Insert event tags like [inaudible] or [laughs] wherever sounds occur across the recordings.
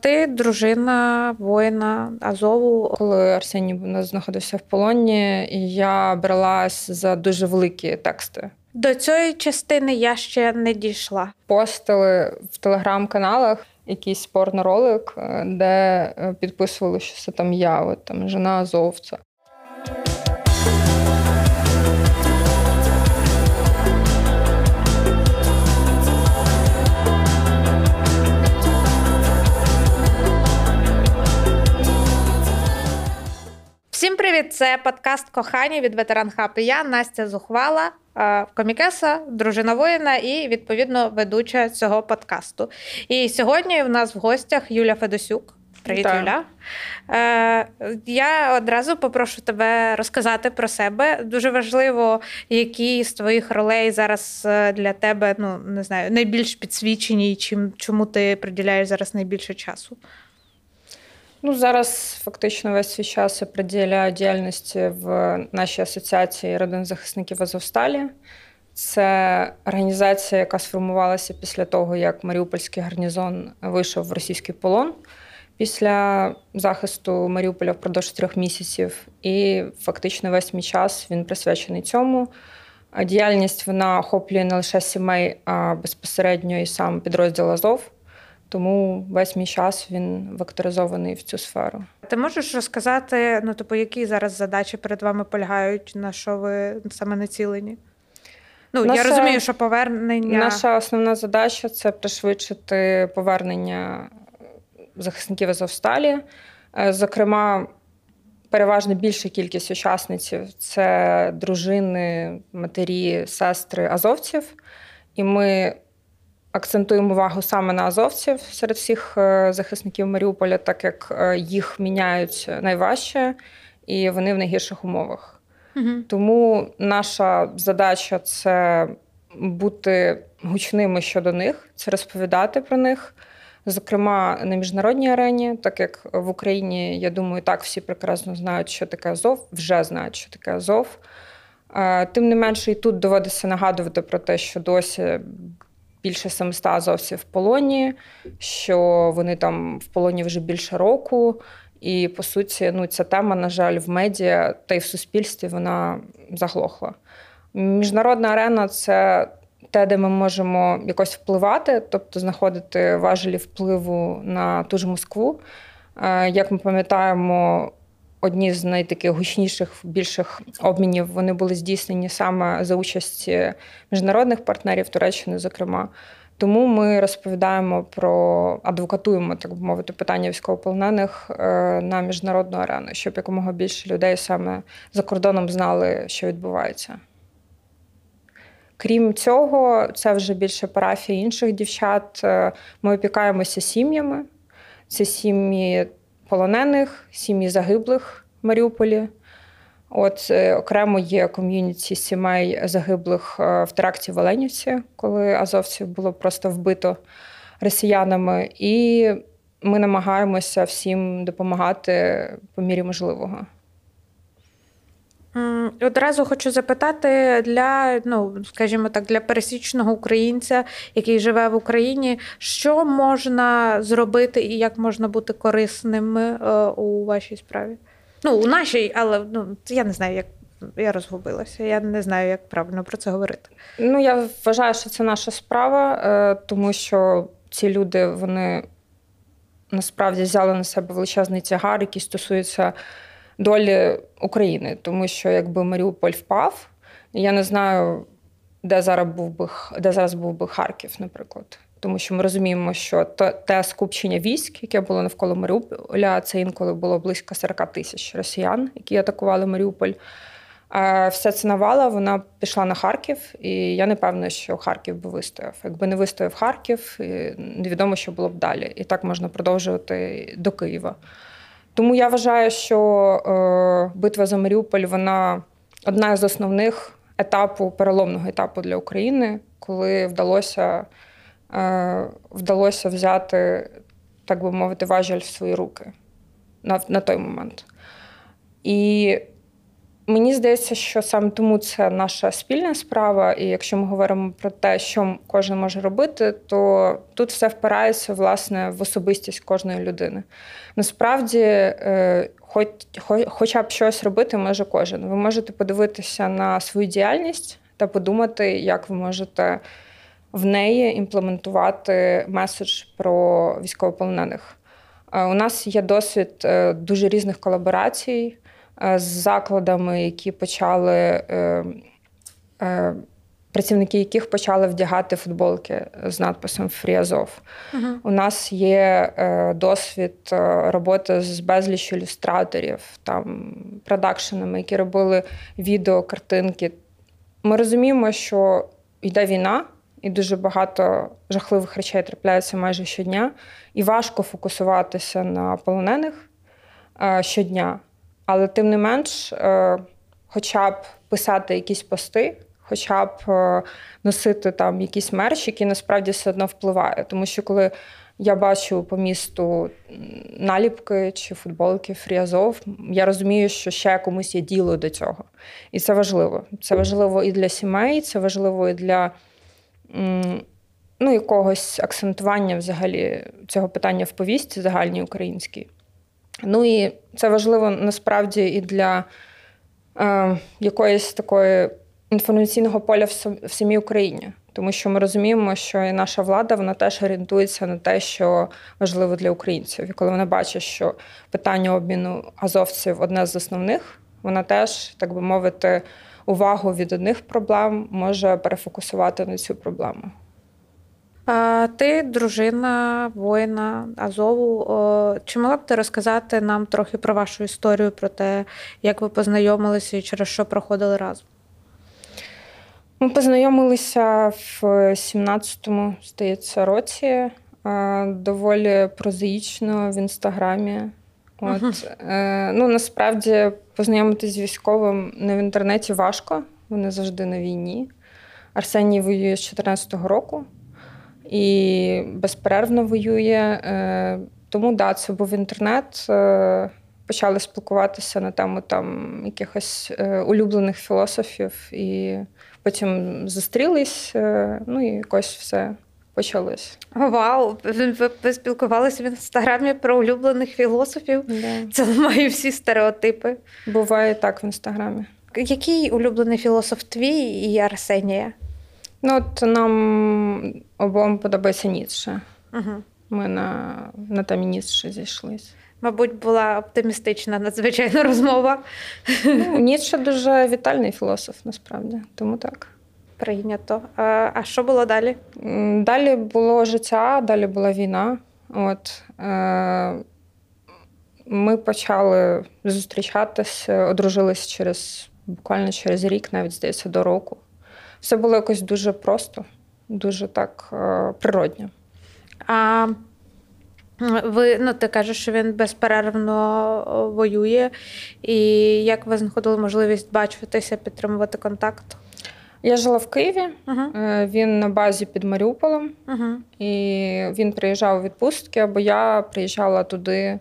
Ти дружина воїна Азову. Коли Арсеній знаходився в полоні, я бралась за дуже великі тексти. До цієї частини я ще не дійшла. Постили в телеграм-каналах якийсь порно-ролик, е, де е, підписували, що це там я, от там жена азовця. Всім привіт! Це подкаст кохання від ветеран Хаб. Я Настя Зухвала, е, комікеса, дружина воїна і відповідно ведуча цього подкасту. І сьогодні в нас в гостях Юля Федосюк. Привіт, Вітаю. Юля. Е, Я одразу попрошу тебе розказати про себе. Дуже важливо, які з твоїх ролей зараз е, для тебе ну не знаю, найбільш підсвічені, і чим чому ти приділяєш зараз найбільше часу. Ну, зараз фактично весь свій час я приділяю діяльності в нашій асоціації родин захисників Азовсталі. Це організація, яка сформувалася після того, як Маріупольський гарнізон вийшов в російський полон після захисту Маріуполя впродовж трьох місяців. І фактично весь мій час він присвячений цьому. Діяльність вона охоплює не лише сімей, а безпосередньо і сам підрозділ Азов. Тому весь мій час він векторизований в цю сферу. Ти можеш розказати, ну типу, які зараз задачі перед вами полягають, на що ви саме націлені? Ну, Наша- я розумію, що повернення. Наша основна задача це пришвидшити повернення захисників Азовсталі. Е, Зокрема, переважно більша кількість учасниців це дружини, матері, сестри азовців. І ми акцентуємо увагу саме на азовців серед всіх е, захисників Маріуполя, так як е, їх міняють найважче і вони в найгірших умовах. Мгм. Тому наша задача це бути гучними щодо них, це розповідати про них. Зокрема, на міжнародній арені, так як в Україні, я думаю, так всі прекрасно знають, що таке Азов, вже знають, що таке Азов. Е, Тим не менше, і тут доводиться нагадувати про те, що досі більше 700 азовців в полоні, що вони там в полоні вже більше року. І по суті, ну ця тема, на жаль, в медіа та й в суспільстві вона заглохла. Міжнародна арена це те, де ми можемо якось впливати, тобто знаходити важелі впливу на ту ж Москву. Е, Як ми пам'ятаємо, одні з найтаких гучніших, більших обмінів вони були здійснені саме за участі міжнародних партнерів Туреччини, зокрема. Тому ми розповідаємо про адвокатуємо, так мовити, питання військовополонених е, на міжнародну арену, щоб якомога більше людей саме за кордоном знали, що відбувається. Крім цього, це вже більше парафії інших дівчат. Е, Ми опікаємося сім'ями. Це сім'ї полонених, сім'ї загиблих в Маріуполі. От е, окремо є ком'юніті сімей загиблих е, в теракті в Оленівці, коли азовців було просто вбито росіянами. І ми намагаємося всім допомагати по мірі можливого. Одразу хочу запитати для, ну скажімо так, для пересічного українця, який живе в Україні, що можна зробити і як можна бути корисним е, у вашій справі? Ну, у нашій, але ну я не знаю, як я розгубилася. Я не знаю, як правильно про це говорити. Ну, я вважаю, що це наша справа, е, тому що ці люди вони насправді взяли на себе величезний тягар, який стосується долі України. Тому що якби Маріуполь впав, я не знаю, де зараз був би де зараз був би Харків, наприклад. Тому що ми розуміємо, що те, скупчення військ, яке було навколо Маріуполя, це інколи було близько 40 тисяч росіян, які атакували Маріуполь. Вся ця навала вона пішла на Харків, і я не певна, що Харків би вистояв. Якби не вистояв Харків, невідомо, що було б далі. І так можна продовжувати до Києва. Тому я вважаю, що е, битва за Маріуполь вона одна з основних етапу, переломного етапу для України, коли вдалося, е, вдалося взяти, так би мовити, важіль в свої руки на, на той момент. І Мені здається, що саме тому це наша спільна справа, і якщо ми говоримо про те, що кожен може робити, то тут все впирається власне в особистість кожної людини. Насправді, е, хоч, хоч, хоча б щось робити може кожен. Ви можете подивитися на свою діяльність та подумати, як ви можете в неї імплементувати меседж про військовополонених. Е, У нас є досвід е, дуже різних колаборацій з закладами, які почали е, е, працівники яких почали вдягати футболки з надписом Azov. Угу. У нас є е, досвід е, роботи з безліч ілюстраторів, там продакшенами, які робили відео, картинки. Ми розуміємо, що йде війна, і дуже багато жахливих речей трапляється майже щодня, і важко фокусуватися на полонених е, щодня. Але тим не менш, е, хоча б писати якісь пости, хоча б е, носити там якийсь мерч, який насправді все одно впливає. Тому що коли я бачу по місту наліпки чи футболки Фріазов, я розумію, що ще комусь є діло до цього. І це важливо. Це важливо і для сімей, це важливо і для ну, якогось акцентування взагалі цього питання в повісті загальній українській. Ну і це важливо насправді і для е, якоїсь такої інформаційного поля в, самій Україні. Тому що ми розуміємо, що і наша влада вона теж орієнтується на те, що важливо для українців. І коли вона бачить, що питання обміну азовців одне з основних, вона теж, так би мовити, увагу від одних проблем може перефокусувати на цю проблему. А, ти дружина воїна Азову. Чи могла б ти розказати нам трохи про вашу історію, про те, як ви познайомилися і через що проходили разом? Ми познайомилися в 17-му, здається, році. е, Доволі прозаїчно в інстаграмі. От, е, ну, насправді, познайомитись з військовим не в інтернеті важко, вони завжди на війні. Арсеній воює з 14-го року і безперервно воює. Е, тому да, це був інтернет. Е, почали спілкуватися на тему там якихось е, улюблених філософів, і потім зустрілись, ну і якось все почалось. Вау! Ви, ви, ви спілкувалися в інстаграмі про улюблених філософів. Да. Це ламає всі стереотипи. Буває так в інстаграмі. Який улюблений філософ твій і Арсенія? Ну, от нам обом подобається Ніцше. Угу. Ми на, на темі Ніцше зійшлись. Мабуть, була оптимістична надзвичайно розмова. Ну, Ніцше дуже вітальний філософ, насправді, тому так. Прийнято. А, що було далі? Далі було життя, далі була війна. От, е, ми почали зустрічатися, одружились через буквально через рік, навіть здається, до року. Все було якось дуже просто, дуже так е, природньо. А ви, ну, ти кажеш, що він безперервно воює. І як ви знаходили можливість бачитися, підтримувати контакт? Я жила в Києві, е, він на базі під Маріуполем, Угу. і він приїжджав у відпустки, або я приїжджала туди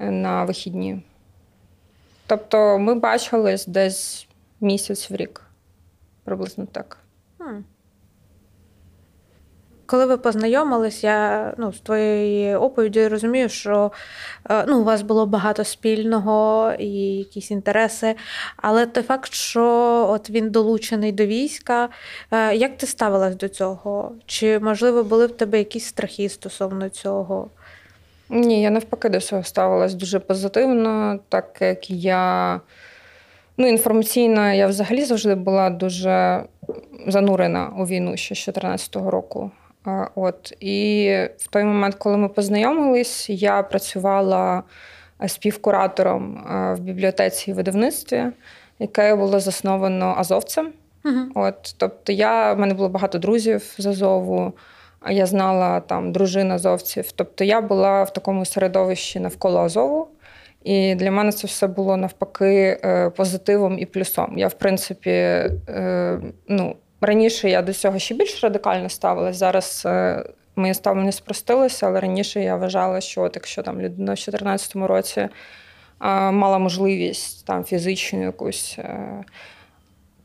е, на вихідні. Тобто ми бачились десь місяць в рік, приблизно так. Хм. Коли ви познайомились, я ну, з твоєї оповіді розумію, що е, ну, у вас було багато спільного і якісь інтереси, але той факт, що от він долучений до війська, е, як ти ставилась до цього? Чи, можливо, були в тебе якісь страхи стосовно цього? Ні, я навпаки до цього ставилась дуже позитивно, так як я ну, інформаційно, я взагалі завжди була дуже занурена у війну ще з 2014 року. От. І в той момент, коли ми познайомились, я працювала е, співкуратором е, в бібліотеці і видавництві, яке було засновано азовцем. Угу. От, тобто, я, в мене було багато друзів з Азову, я знала там дружин азовців. Тобто я була в такому середовищі навколо Азову. І для мене це все було навпаки е, позитивом і плюсом. Я, в принципі, е, ну, раніше я до цього ще більш радикально ставилась. Зараз е, моє ставлення спростилося, але раніше я вважала, що от якщо там людина в 2014 році мала можливість там фізичну якусь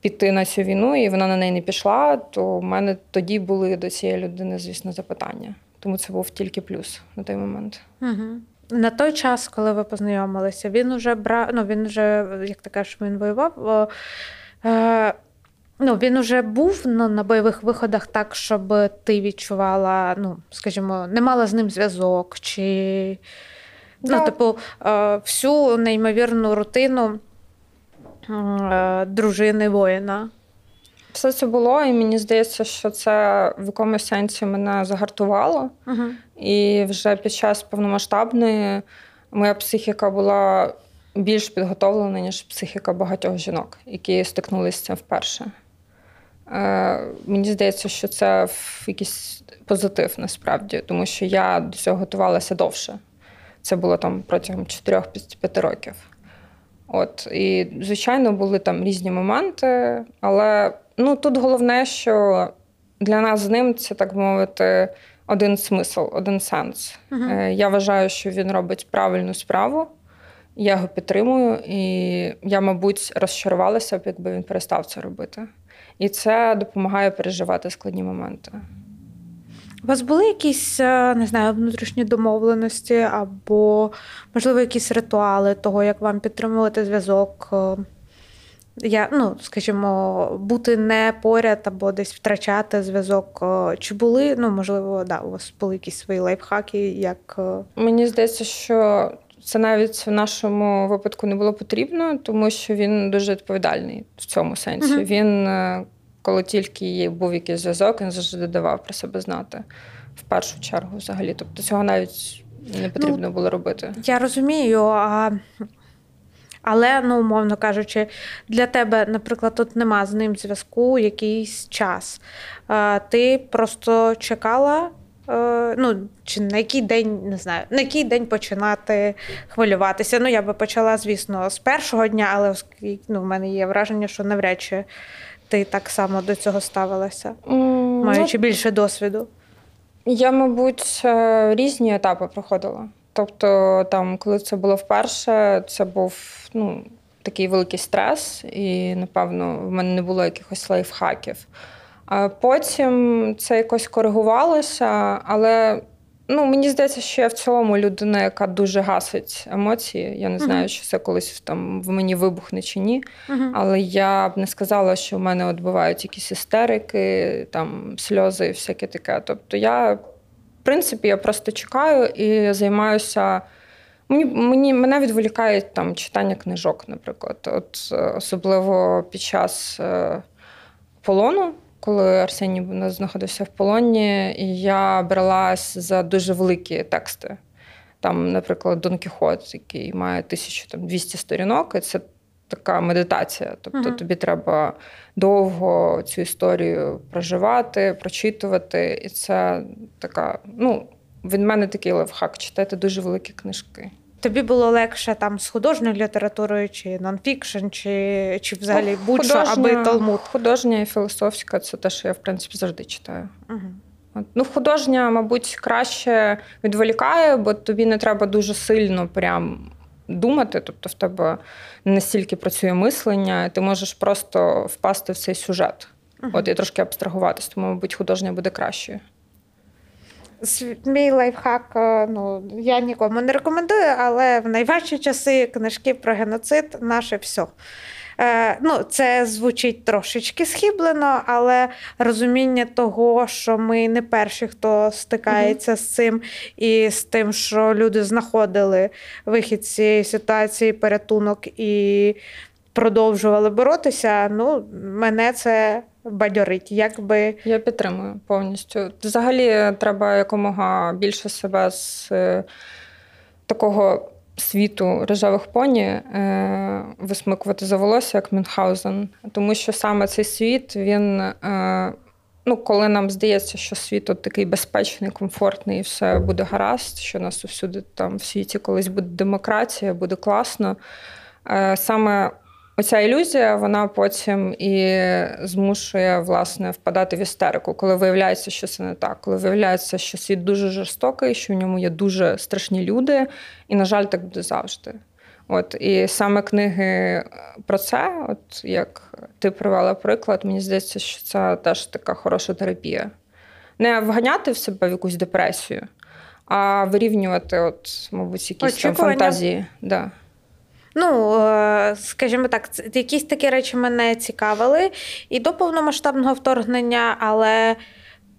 піти на цю війну, і вона на неї не пішла, то в мене тоді були до цієї людини, звісно, запитання. Тому це був тільки плюс на той момент. Угу. На той час, коли ви познайомилися, він уже брав, ну він вже, як ти кажеш, він воював. Е, ну, Він уже був ну, на бойових виходах так, щоб ти відчувала, ну, скажімо, не мала з ним зв'язок, чи да. ну, типу, е, всю неймовірну рутину е, дружини воїна. Все це було, і мені здається, що це в якомусь сенсі мене загартувало. Угу. І вже під час повномасштабної моя психіка була більш підготовлена, ніж психіка багатьох жінок, які стикнулися з цим вперше. Е, Мені здається, що це в якийсь позитив насправді, тому що я до цього готувалася довше. Це було там протягом 4-5 років. От, І, звичайно, були там різні моменти, але ну, тут головне, що для нас з ним це, так мовити, один смисл, один сенс. Угу. Я вважаю, що він робить правильну справу. Я його підтримую, і я, мабуть, розчарувалася б, якби він перестав це робити. І це допомагає переживати складні моменти. У вас були якісь, е, не знаю, внутрішні домовленості або, можливо, якісь ритуали того, як вам підтримувати зв'язок? Е, я, ну, скажімо, бути не поряд або десь втрачати зв'язок. Е, чи були, ну, можливо, да, у вас були якісь свої лайфхаки? як... Мені здається, що це навіть в нашому випадку не було потрібно, тому що він дуже відповідальний в цьому сенсі. Uh-huh. Він, е, коли тільки був якийсь зв'язок, він завжди давав про себе знати в першу чергу взагалі. Тобто цього навіть не потрібно ну, було робити. Я розумію. а... Але, ну, умовно кажучи, для тебе, наприклад, тут нема з ним зв'язку якийсь час. Ти просто чекала Е, ну, чи на який день не знаю, на який день починати хвилюватися. Ну, я би почала, звісно, з першого дня, але ну, в мене є враження, що навряд чи ти так само до цього ставилася, маючи ну, більше досвіду. Я, мабуть, е, різні етапи проходила. Тобто, там, коли це було вперше, це був ну, такий великий стрес, і, напевно, в мене не було якихось лайфхаків. А Потім це якось коригувалося, але ну, мені здається, що я в цілому людина, яка дуже гасить емоції. Я не знаю, uh-huh. чи це колись там в мені вибухне чи ні. Uh-huh. Але я б не сказала, що в мене от бувають якісь істерики, там сльози і всяке таке. Тобто, я, принципі, я просто чекаю і займаюся. Мені мені мене відволікає там читання книжок, наприклад. От особливо під час е, полону коли Арсеній знаходився в полоні, і я бралась за дуже великі тексти. Там, наприклад, Дон Кіхот, який має 1200 сторінок, і це така медитація. Тобто uh-huh. тобі треба довго цю історію проживати, прочитувати. І це така, ну, від мене такий левхак читати дуже великі книжки. Тобі було легше там з художньою літературою, чи нонфікшн, чи чи взагалі ну, будь-що, аби Талмуд? Художня і філософська це те, що я в принципі завжди читаю. Угу. От. Ну, художня, мабуть, краще відволікає, бо тобі не треба дуже сильно прям думати. Тобто в тебе не настільки працює мислення, ти можеш просто впасти в цей сюжет. Угу. От і трошки абстрагуватись, тому, мабуть, художня буде кращою. Мій лайфхак, е, ну я нікому не рекомендую, але в найважчі часи книжки про геноцид наше все. Е, ну, Це звучить трошечки схиблено, але розуміння того, що ми не перші, хто стикається mm-hmm. з цим, і з тим, що люди знаходили вихід з цієї ситуації, порятунок і продовжували боротися. Ну, мене це бадьорить. Якби я підтримую повністю. Взагалі, треба якомога більше себе з е, такого. Світу рожевих поні е, висмикувати за волосся, як Мюнхгаузен. Тому що саме цей світ, він, е, ну, коли нам здається, що світ от такий безпечний, комфортний, і все буде гаразд, що нас усюди там в світі колись буде демократія, буде класно. Е, саме Оця ілюзія, вона потім і змушує власне впадати в істерику, коли виявляється, що це не так. Коли виявляється, що світ дуже жорстокий, що в ньому є дуже страшні люди, і, на жаль, так буде завжди. От і саме книги про це, от як ти привела приклад, мені здається, що це теж така хороша терапія. Не вганяти в себе в якусь депресію, а вирівнювати, от, мабуть, якісь там фантазії. Да. Ну, е, скажімо так, якісь такі речі мене цікавили. І до повномасштабного вторгнення, але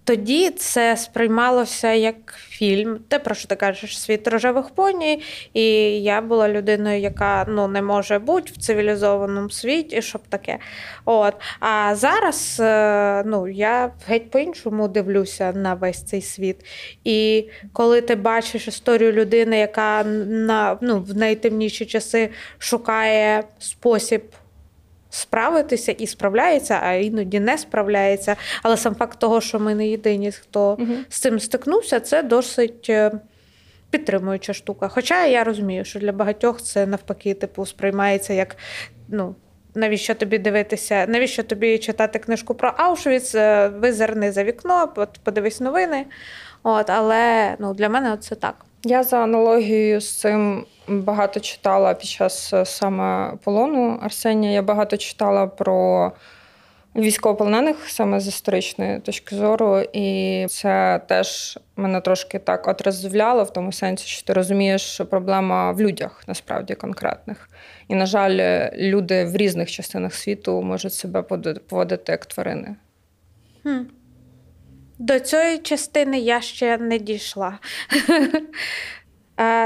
тоді це сприймалося як фільм. Те, про що ти кажеш, світ рожевих поні. І я була людиною, яка ну, не може бути в цивілізованому світі, щоб таке. От. А зараз е, ну, я геть по-іншому дивлюся на весь цей світ. І коли ти бачиш історію людини, яка на, ну, в найтемніші часи шукає спосіб справитися і справляється, а іноді не справляється. Але сам факт того, що ми не єдині, хто Мгм. з цим стикнувся, це досить. е, Підтримуюча штука. Хоча я розумію, що для багатьох це навпаки, типу, сприймається як ну, навіщо тобі дивитися, навіщо тобі читати книжку про Аушвіц, е, визирни за вікно, от подивись новини. От, але ну, для мене це так. Я за аналогією з цим багато читала під час е, саме полону Арсенія. Я багато читала про військовополонених саме з історичної точки зору, і це теж мене трошки так отрезвляло в тому сенсі, що ти розумієш, що проблема в людях насправді конкретних. І, на жаль, люди в різних частинах світу можуть себе поводити як тварини. Хм. До цієї частини я ще не дійшла. [laughs]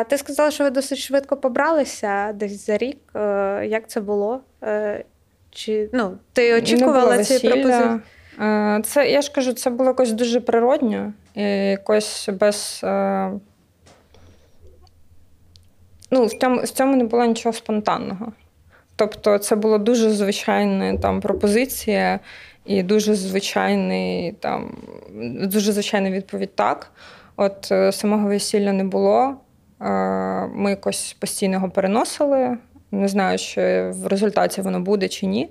Ти сказала, що ви досить швидко побралися десь за рік. Е, Як це було? Е, Чи ну, ти очікувала було ці весілля. пропозиції? Е, Це, я ж кажу, це було якось дуже природньо, і якось без. Ну, в цьому, в цьому не було нічого спонтанного. Тобто, це була дуже звичайна там пропозиція і дуже звичайний там, дуже звичайна відповідь так. От е, самого весілля не було. Е, Ми якось постійно його переносили. Не знаю, чи в результаті воно буде чи ні.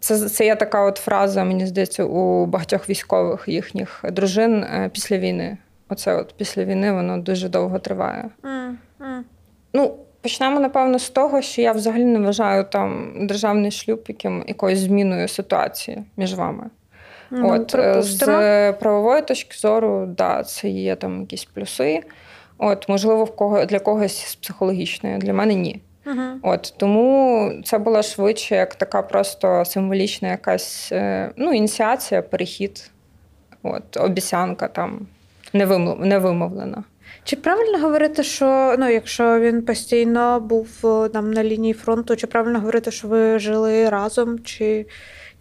Це, це є така от фраза, мені здається, у багатьох військових їхніх дружин е, після війни. Оце от після війни воно дуже довго триває. М, м. Ну, почнемо, напевно, з того, що я взагалі не вважаю там державний шлюб яким якоюсь зміною ситуації між вами. Ну, От, е, з правової точки зору, да, це є там якісь плюси. От, можливо, в кого для когось з психологічної, для мене ні. Мгм. От тому це була швидше як така просто символічна якась е, ну, ініціація, перехід, от, обіцянка там невимов- невимовлена. Чи правильно говорити, що ну, якщо він постійно був е, там на лінії фронту, чи правильно говорити, що ви жили разом, чи,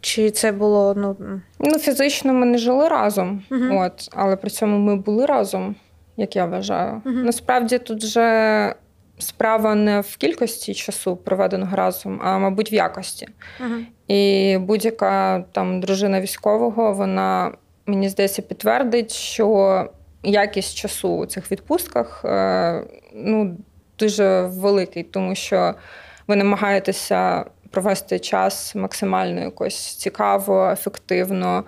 чи це було ну. Ну, фізично ми не жили разом, Мгм. от, але при цьому ми були разом, як я вважаю. Мгм. Насправді тут же справа не в кількості часу, проведеного разом, а мабуть в якості. мгм. І будь-яка там дружина військового, вона мені здається підтвердить, що якість часу у цих відпустках е, ну, дуже великий, тому що ви намагаєтеся провести час максимально якось цікаво, ефективно.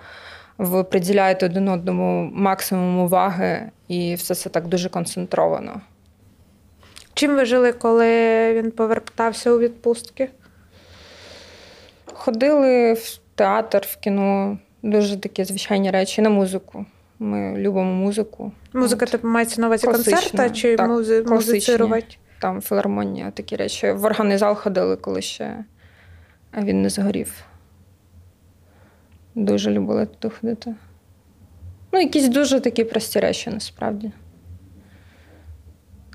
Ви приділяєте один одному максимум уваги, і все це так дуже концентровано. Чим ви жили, коли він повертався у відпустки? Ходили в театр, в кіно, дуже такі звичайні речі, на музику. Ми любимо музику. Музика, типу, мається на увазі концерта чи так, музи... музицирувати? Там філармонія, такі речі. В органний зал ходили, коли ще він не згорів. Дуже любили туди ходити. Ну, якісь дуже такі прості речі насправді.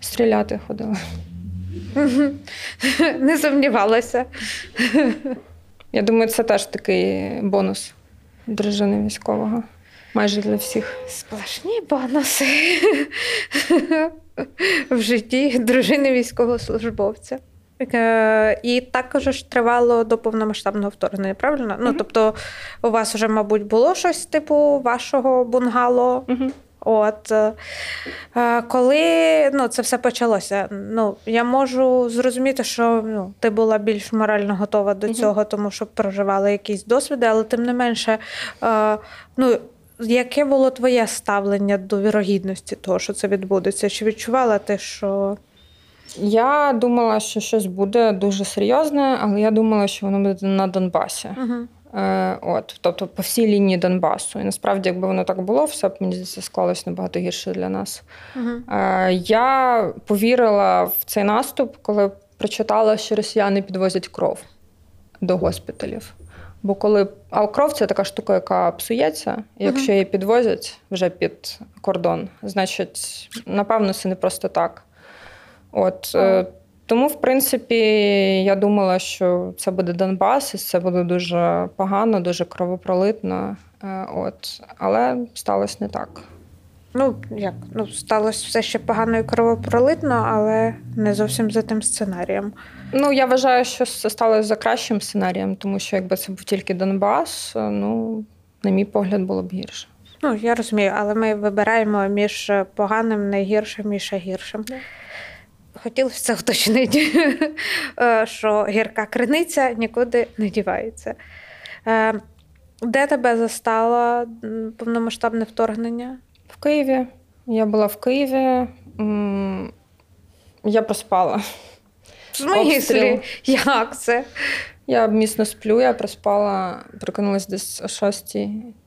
Стріляти ходили. [laughs] Не сумнівалася. Я думаю, це теж такий бонус дружини військового. Майже для всіх. Сплошні бонуси в житті дружини військовослужбовця. Е, І також ж тривало до повномасштабного вторгнення, правильно? Ну, тобто, у вас вже, мабуть, було щось типу вашого бунгало. Угу. От е, е, коли ну, це все почалося, ну я можу зрозуміти, що ну, ти була більш морально готова до цього, тому що проживала якісь досвіди, але тим не менше, ну. Яке було твоє ставлення до вірогідності того, що це відбудеться? Чи відчувала ти, що Я думала, що щось буде дуже серйозне, але я думала, що воно буде на Донбасі. Е, от, тобто по всій лінії Донбасу. І насправді, якби воно так було, все б мені здається, склалось набагато гірше для нас. Е, я повірила в цей наступ, коли прочитала, що росіяни підвозять кров до госпіталів. Бо коли а кров це така штука, яка псується, і якщо її підвозять вже під кордон, значить, напевно, це не просто так. От е, тому, в принципі, я думала, що це буде Донбас, і це буде дуже погано, дуже кровопролитно. Е, От, але сталося не так. Ну, як? Ну, сталося все ще погано і кровопролитно, але не зовсім за тим сценарієм. Ну, я вважаю, що це сталося за кращим сценарієм, тому що якби це був тільки Донбас, ну, на мій погляд, було б гірше. Ну, я розумію, але ми вибираємо між поганим, найгіршим і ще гіршим. Хотілося це уточнити, [laughs] е, що гірка криниця нікуди не дівається. Е, Де тебе застало повномасштабне вторгнення? Києві. Я була в Києві. Я проспала. В смислі? Як це? Я міцно сплю, я проспала, прокинулась десь о 6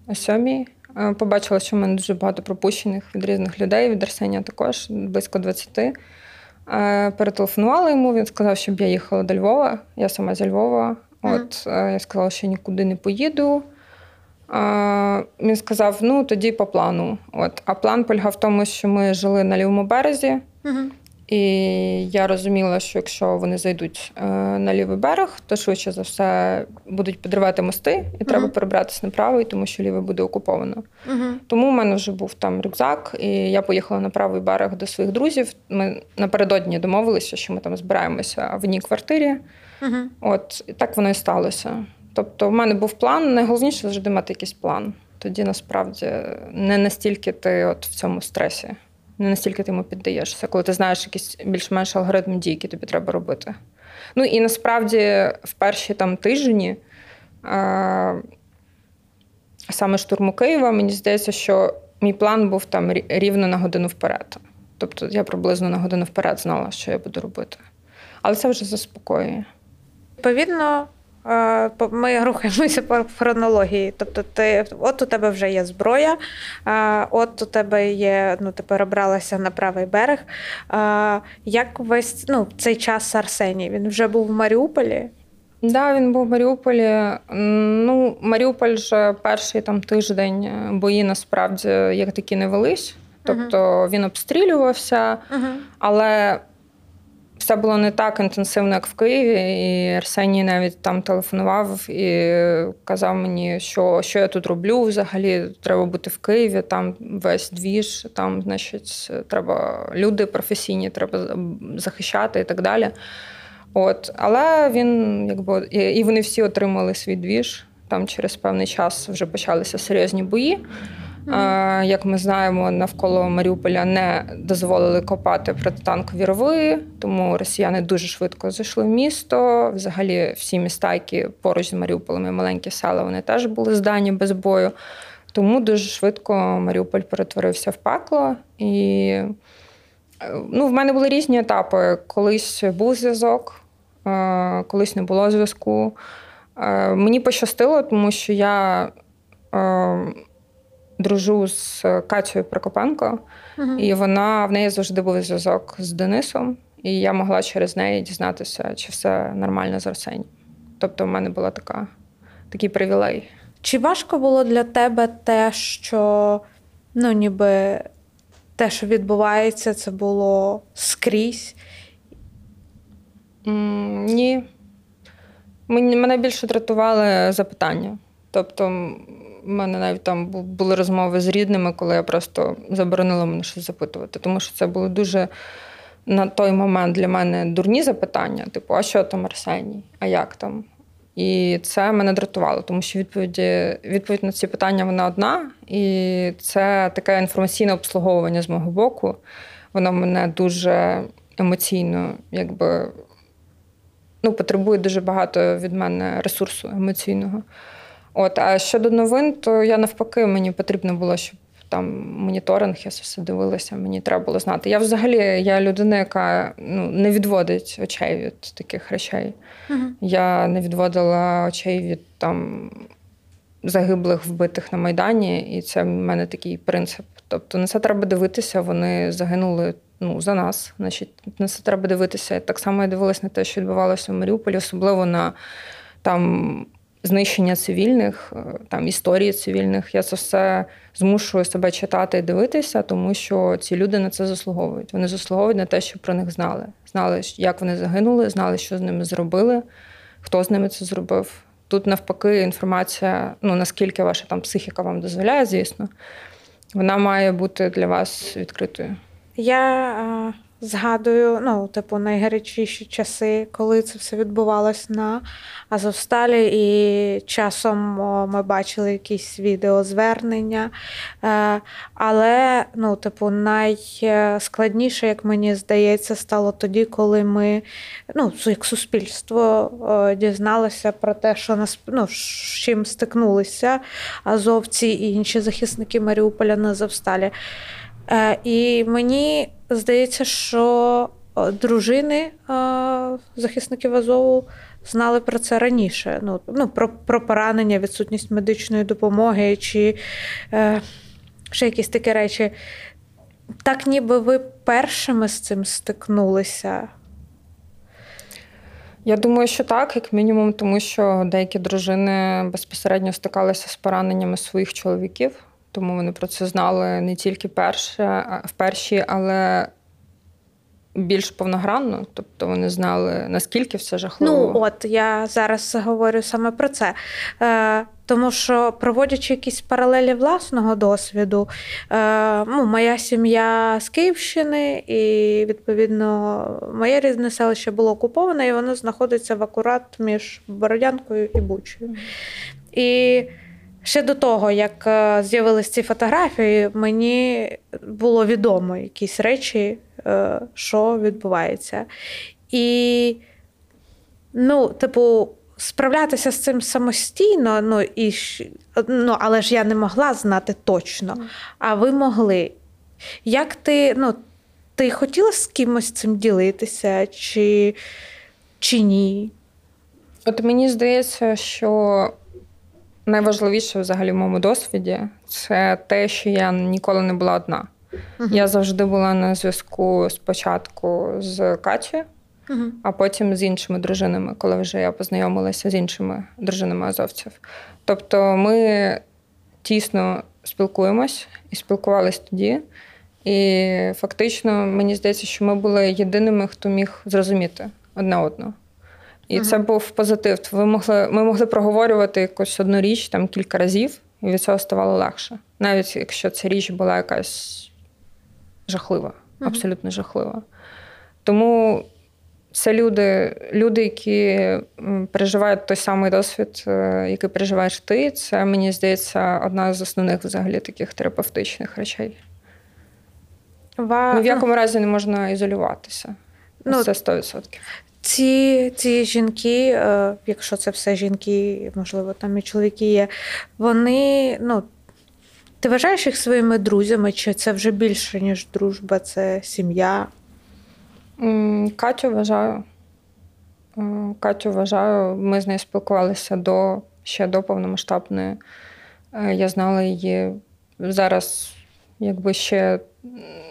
о 7 Е, Побачила, що в мене дуже багато пропущених від різних людей, від Арсенія також, близько 20. Е, Перетелефонувала йому, він сказав, щоб я їхала до Львова. Я сама зі Львова. От е, я сказала, що нікуди не поїду. Він сказав: ну тоді по плану. От. А план полягав в тому, що ми жили на лівому березі, Угу. і я розуміла, що якщо вони зайдуть е, на лівий берег, то швидше за все будуть підривати мости, і треба перебратися на правий, тому що лівий буде окуповано. Угу. Тому у мене вже був там рюкзак, і я поїхала на правий берег до своїх друзів. Ми напередодні домовилися, що ми там збираємося в одній квартирі. Угу. От і так воно і сталося. Тобто, в мене був план. Найголовніше завжди мати якийсь план. Тоді насправді не настільки ти от в цьому стресі, не настільки ти йому піддаєшся, коли ти знаєш якийсь більш-менш алгоритм дій, які тобі треба робити. Ну і насправді в перші там тижні, саме штурму Києва, мені здається, що мій план був там рівно на годину вперед. Тобто я приблизно на годину вперед знала, що я буду робити. Але це вже заспокоює. Відповідно, по- ми рухаємося по хронології. Тобто, ти от у тебе вже є зброя, е, от у тебе є, ну ти перебралася на правий берег. Е, Як весь ну, цей час Арсеній? Він вже був в Маріуполі. Да, він був в Маріуполі. Ну, Маріуполь же перший там тиждень е, бої насправді як такі не велись. Тобто він обстрілювався, але все було не так інтенсивно, як в Києві. І Арсеній навіть там телефонував і казав мені, що, що я тут роблю взагалі. Треба бути в Києві, там весь двіж, там, значить, треба люди професійні, треба захищати і так далі. От, але він, якби, і вони всі отримали свій двіж. Там через певний час вже почалися серйозні бої. Як ми знаємо, навколо Маріуполя не дозволили копати протитанкові рови, тому росіяни дуже швидко зайшли в місто. Взагалі, всі міста, які поруч з Маріуполем і маленькі села, вони теж були здані без бою. Тому дуже швидко Маріуполь перетворився в пекло. І ну, в мене були різні етапи. Колись був зв'язок, колись не було зв'язку. Мені пощастило, тому що я дружу з Катєю Прокопенко, Угу. і вона в неї завжди був зв'язок з Денисом, і я могла через неї дізнатися, чи все нормально з Арсенієм. Тобто, в мене була така, такий привілей. Чи важко було для тебе те, що ну, ніби те, що відбувається, це було скрізь? М, Ні. Мене більше дратували запитання. Тобто, в мене навіть там були розмови з рідними, коли я просто заборонила мене щось запитувати. Тому що це були дуже на той момент для мене дурні запитання: типу, а що там Арсеній? А як там? І це мене дратувало, тому що відповіді, відповідь на ці питання вона одна, і це таке інформаційне обслуговування з мого боку. Воно мене дуже емоційно, якби ну, потребує дуже багато від мене ресурсу емоційного. От, а щодо новин, то я навпаки, мені потрібно було, щоб там моніторинг, я все дивилася, мені треба було знати. Я взагалі я людина, яка ну, не відводить очей від таких речей. Угу. Я не відводила очей від там загиблих, вбитих на Майдані, і це в мене такий принцип. Тобто на це треба дивитися, вони загинули ну, за нас. Значить, на це треба дивитися. Так само я дивилася на те, що відбувалося в Маріуполі, особливо на там знищення цивільних, е, там історії цивільних. Я це все змушую себе читати і дивитися, тому що ці люди на це заслуговують. Вони заслуговують на те, щоб про них знали. Знали, як вони загинули, знали, що з ними зробили, хто з ними це зробив. Тут навпаки інформація, ну наскільки ваша там психіка вам дозволяє, звісно, вона має бути для вас відкритою. Я е, згадую, ну, типу, найгарячіші часи, коли це все відбувалось на Азовсталі, і часом ми бачили якісь відеозвернення. Е, але, ну, типу, найскладніше, як мені здається, стало тоді, коли ми, ну, як суспільство, дізналося про те, що нас ну, з чим стикнулися азовці і інші захисники Маріуполя на Азовсталі. Е, І мені здається, що е, дружини е, захисників Азову знали про це раніше. Ну, ну про, про поранення, відсутність медичної допомоги чи ще якісь такі речі. Так, ніби ви першими з цим стикнулися. Я думаю, що так, як мінімум, тому що деякі дружини безпосередньо стикалися з пораненнями своїх чоловіків тому вони про це знали не тільки перше, в перші, але більш повногранно. Тобто вони знали, наскільки все жахливо. Ну, от я зараз говорю саме про це. Е, Тому що, проводячи якісь паралелі власного досвіду, е, ну, моя сім'я з Київщини, і, відповідно, моє рідне селище було окуповане, і воно знаходиться в акурат між Бородянкою і Бучею. І Ще до того, як е, з'явились ці фотографії, мені було відомо якісь речі, е, що відбувається. І, ну, типу, справлятися з цим самостійно, ну, і, ну, але ж я не могла знати точно, а ви могли. Як ти, ну, ти хотіла з кимось цим ділитися, чи, чи ні? От мені здається, що найважливіше взагалі в моєму досвіді це те, що я ніколи не була одна. uh Я завжди була на зв'язку спочатку з Катєю, uh а потім з іншими дружинами, коли вже я познайомилася з іншими дружинами азовців. Тобто ми тісно спілкуємось і спілкувалися тоді. І фактично мені здається, що ми були єдиними, хто міг зрозуміти одне одного. І це був позитив. Ви могли, Ми могли проговорювати якусь одну річ там кілька разів, і від цього ставало легше. Навіть якщо ця річ була якась жахлива, абсолютно жахлива. Тому це люди, люди, які переживають той самий досвід, е, який переживаєш ти. Це, мені здається, одна з основних взагалі таких терапевтичних речей. Ва... Ну, в якому разі не можна ізолюватися. Ну, Це 100%. Ці ці жінки, е, якщо це все жінки, можливо, там і чоловіки є, вони, ну, ти вважаєш їх своїми друзями, чи це вже більше, ніж дружба, це сім'я? Катю вважаю. Катю вважаю, ми з нею спілкувалися до ще до повномасштабної. Е, я знала її зараз, якби ще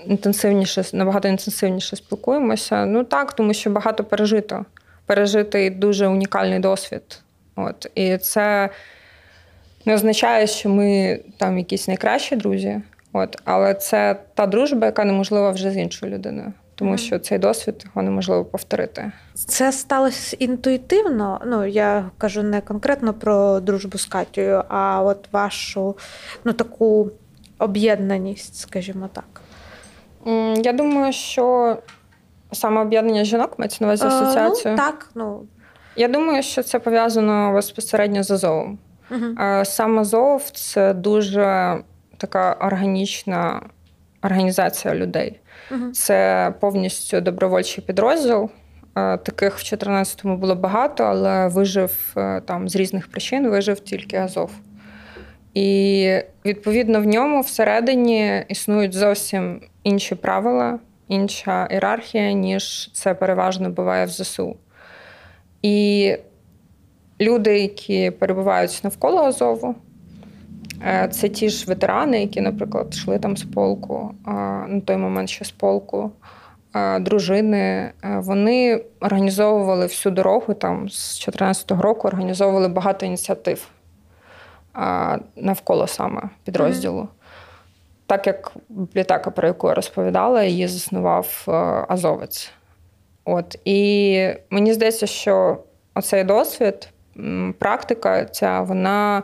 інтенсивніше, набагато інтенсивніше спілкуємося. Ну так, тому що багато пережито. Пережитий дуже унікальний досвід. От. І це не означає, що ми там якісь найкращі друзі, От. але це та дружба, яка неможлива вже з іншою людиною. Тому що цей досвід його неможливо повторити. Це сталося інтуїтивно. Ну я кажу не конкретно про дружбу з Катєю, а от вашу ну таку об'єднаність, скажімо так. Я думаю, що саме об'єднання жінок мається на увазі асоціацію. Ну, Так, ну. Я думаю, що це пов'язано безпосередньо з Азовом. Угу. Саме Азов це дуже така органічна організація людей. Угу. Це повністю добровольчий підрозділ. Таких в 2014-му було багато, але вижив е, там з різних причин, вижив тільки Азов. І відповідно в ньому всередині існують зовсім інші правила, інша ієрархія, ніж це переважно буває в ЗСУ. І люди, які перебувають навколо Азову, е, це ті ж ветерани, які, наприклад, йшли там з полку, на той момент ще з полку, дружини. е, Вони організовували всю дорогу там з 2014 року, організовували багато ініціатив навколо саме підрозділу. Так як бібліотека, про яку я розповідала, її заснував е, азовець. От. І мені здається, що оцей досвід, практика ця, вона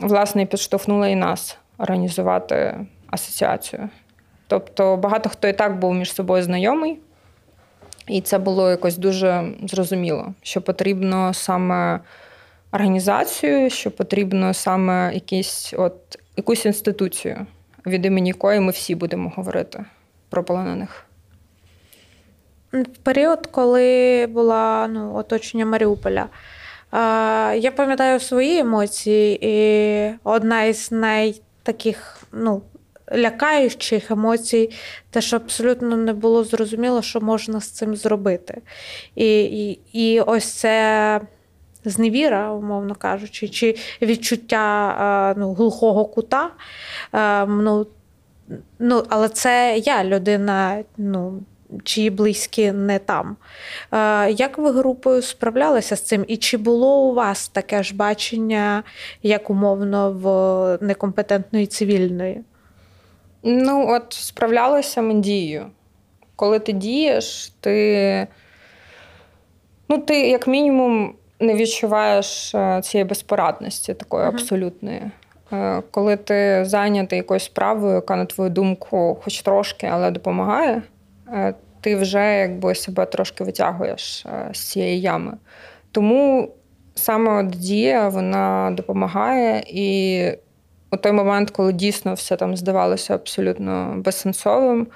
власне підштовхнула і нас організувати асоціацію. Тобто багато хто і так був між собою знайомий, і це було якось дуже зрозуміло, що потрібно саме організацію, що потрібно саме якісь, от, якусь інституцію, від імені якої ми всі будемо говорити про полонених. В період, коли була ну, оточення Маріуполя, я пам'ятаю свої емоції, і одна із найтаких ну, лякаючих емоцій, те, що абсолютно не було зрозуміло, що можна з цим зробити. І, і, і ось це. Зневіра, умовно кажучи, чи відчуття ну, глухого кута. Ну, ну, але це я, людина, ну, чиї близькі не там. Як ви групою справлялися з цим? І чи було у вас таке ж бачення, як умовно в некомпетентної цивільної? Ну, от справлялися ми дією. Коли ти дієш, ти, ну, ти як мінімум не відчуваєш е, цієї безпорадності, такої Мгм. абсолютної. Е, Коли ти зайнятий якоюсь справою, яка, на твою думку, хоч трошки, але допомагає, е, ти вже якби себе трошки витягуєш з цієї ями. Тому саме от дія вона допомагає. І у той момент, коли дійсно все там здавалося абсолютно безсенсовим,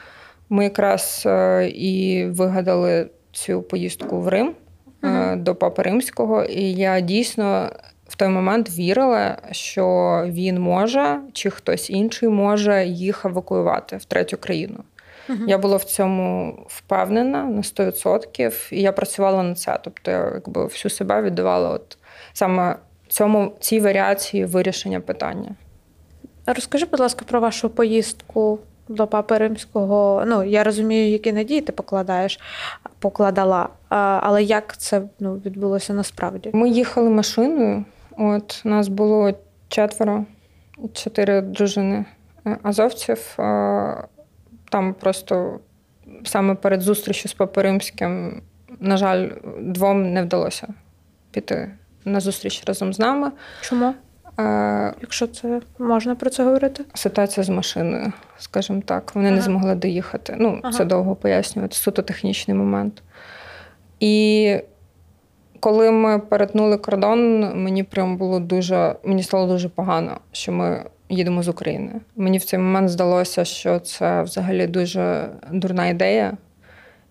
ми якраз і вигадали цю поїздку в Рим Мгм. до Папи Римського. І я дійсно в той момент вірила, що він може, чи хтось інший може їх евакуювати в третю країну. Я була в цьому впевнена на 100%, і я працювала на це. Тобто, я якби всю себе віддавала от саме цьому цій варіації вирішення питання. Розкажи, будь ласка, про вашу поїздку до Папи Римського. Ну, я розумію, які надії ти покладаєш, покладала, а, але як це ну, відбулося насправді? Ми їхали машиною. От нас було четверо, чотири дружини е, азовців. Там просто саме перед зустрічю з Папи Римським, на жаль, двом не вдалося піти на зустріч разом з нами. Чому? Якщо це можна про це говорити? Ситуація з машиною, скажімо так, вони не змогли доїхати. Ну, Ага. це довго пояснювати, суто технічний момент. І коли ми перетнули кордон, мені прям було дуже, мені стало дуже погано, що ми їдемо з України. Мені в цей момент здалося, що це взагалі дуже дурна ідея.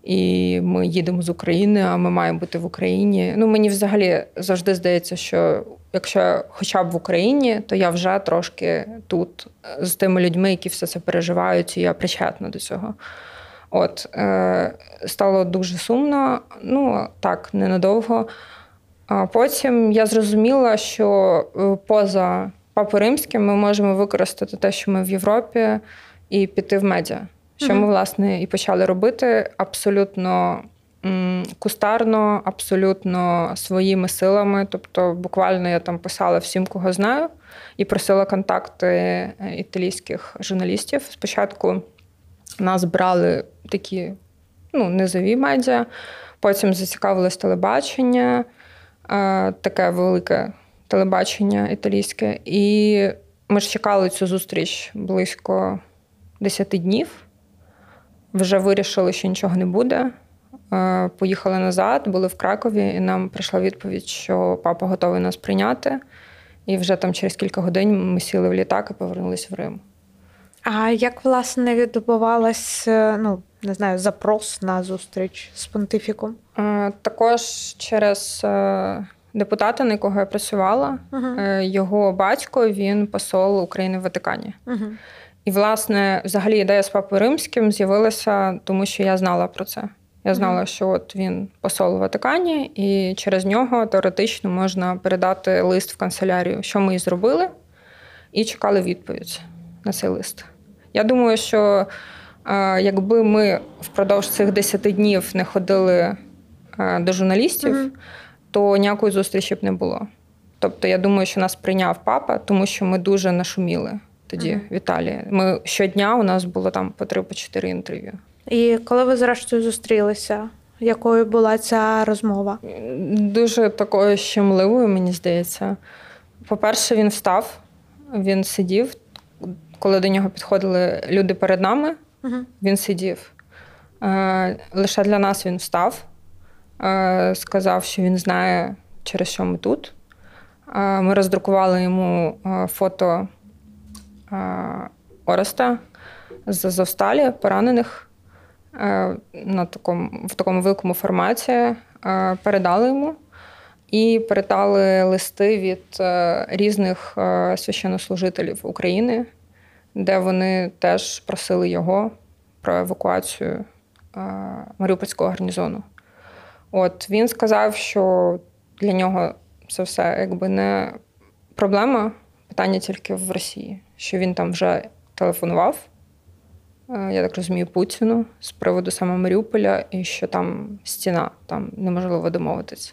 І ми їдемо з України, а ми маємо бути в Україні. Ну, мені взагалі завжди здається, що якщо хоча б в Україні, то я вже трошки тут е, з тими людьми, які все це переживають, і я причетна до цього. От е, стало дуже сумно. Ну так, ненадовго. А потім я зрозуміла, що е, поза Папою Римським ми можемо використати те, що ми в Європі, і піти в медіа. Що ми, власне, і почали робити абсолютно кустарно, абсолютно своїми силами. Тобто, буквально я там писала всім, кого знаю, і просила контакти е, італійських журналістів. Спочатку нас брали такі ну, низові медіа, потім зацікавилось телебачення, е, таке велике телебачення італійське. І ми ж чекали цю зустріч близько 10 днів. Вже вирішили, що нічого не буде. Е, Поїхали назад, були в Кракові, і нам прийшла відповідь, що папа готовий нас прийняти. І вже там через кілька годин ми сіли в літак і повернулися в Рим. А як власне відбувалась, е, ну не знаю, запрос на зустріч з понтифіком? Е, Також через депутата, на якого я працювала. Е, Його батько він посол України в Ватикані. Угу. І, власне, взагалі ідея з папою римським з'явилася, тому що я знала про це. Я знала, що от він посол у Ватикані, і через нього теоретично можна передати лист в канцелярію, що ми і зробили, і чекали відповідь на цей лист. Я думаю, що е, якби ми впродовж цих 10 днів не ходили е, до журналістів, Мгм. то ніякої зустрічі б не було. Тобто, я думаю, що нас прийняв папа, тому що ми дуже нашуміли тоді Мгм. в Італії. Ми щодня у нас було там по три по чотири інтерв'ю. І коли ви зрештою зустрілися, якою була ця розмова? Дуже такою щемливою, мені здається. По-перше, він встав, він сидів. Коли до нього підходили люди перед нами, Угу. він сидів. Е, Лише для нас він встав, е, сказав, що він знає, через що ми тут. Е, Ми роздрукували йому фото Ореста з Азовсталі, поранених на такому, в такому великому форматі. Е, Передали йому і передали листи від е, різних е, священнослужителів України, де вони теж просили його про евакуацію е, Маріупольського гарнізону. От він сказав, що для нього це все якби не проблема, питання тільки в Росії, що він там вже телефонував, е, я так розумію, Путіну з приводу саме Маріуполя, і що там стіна, там неможливо домовитися.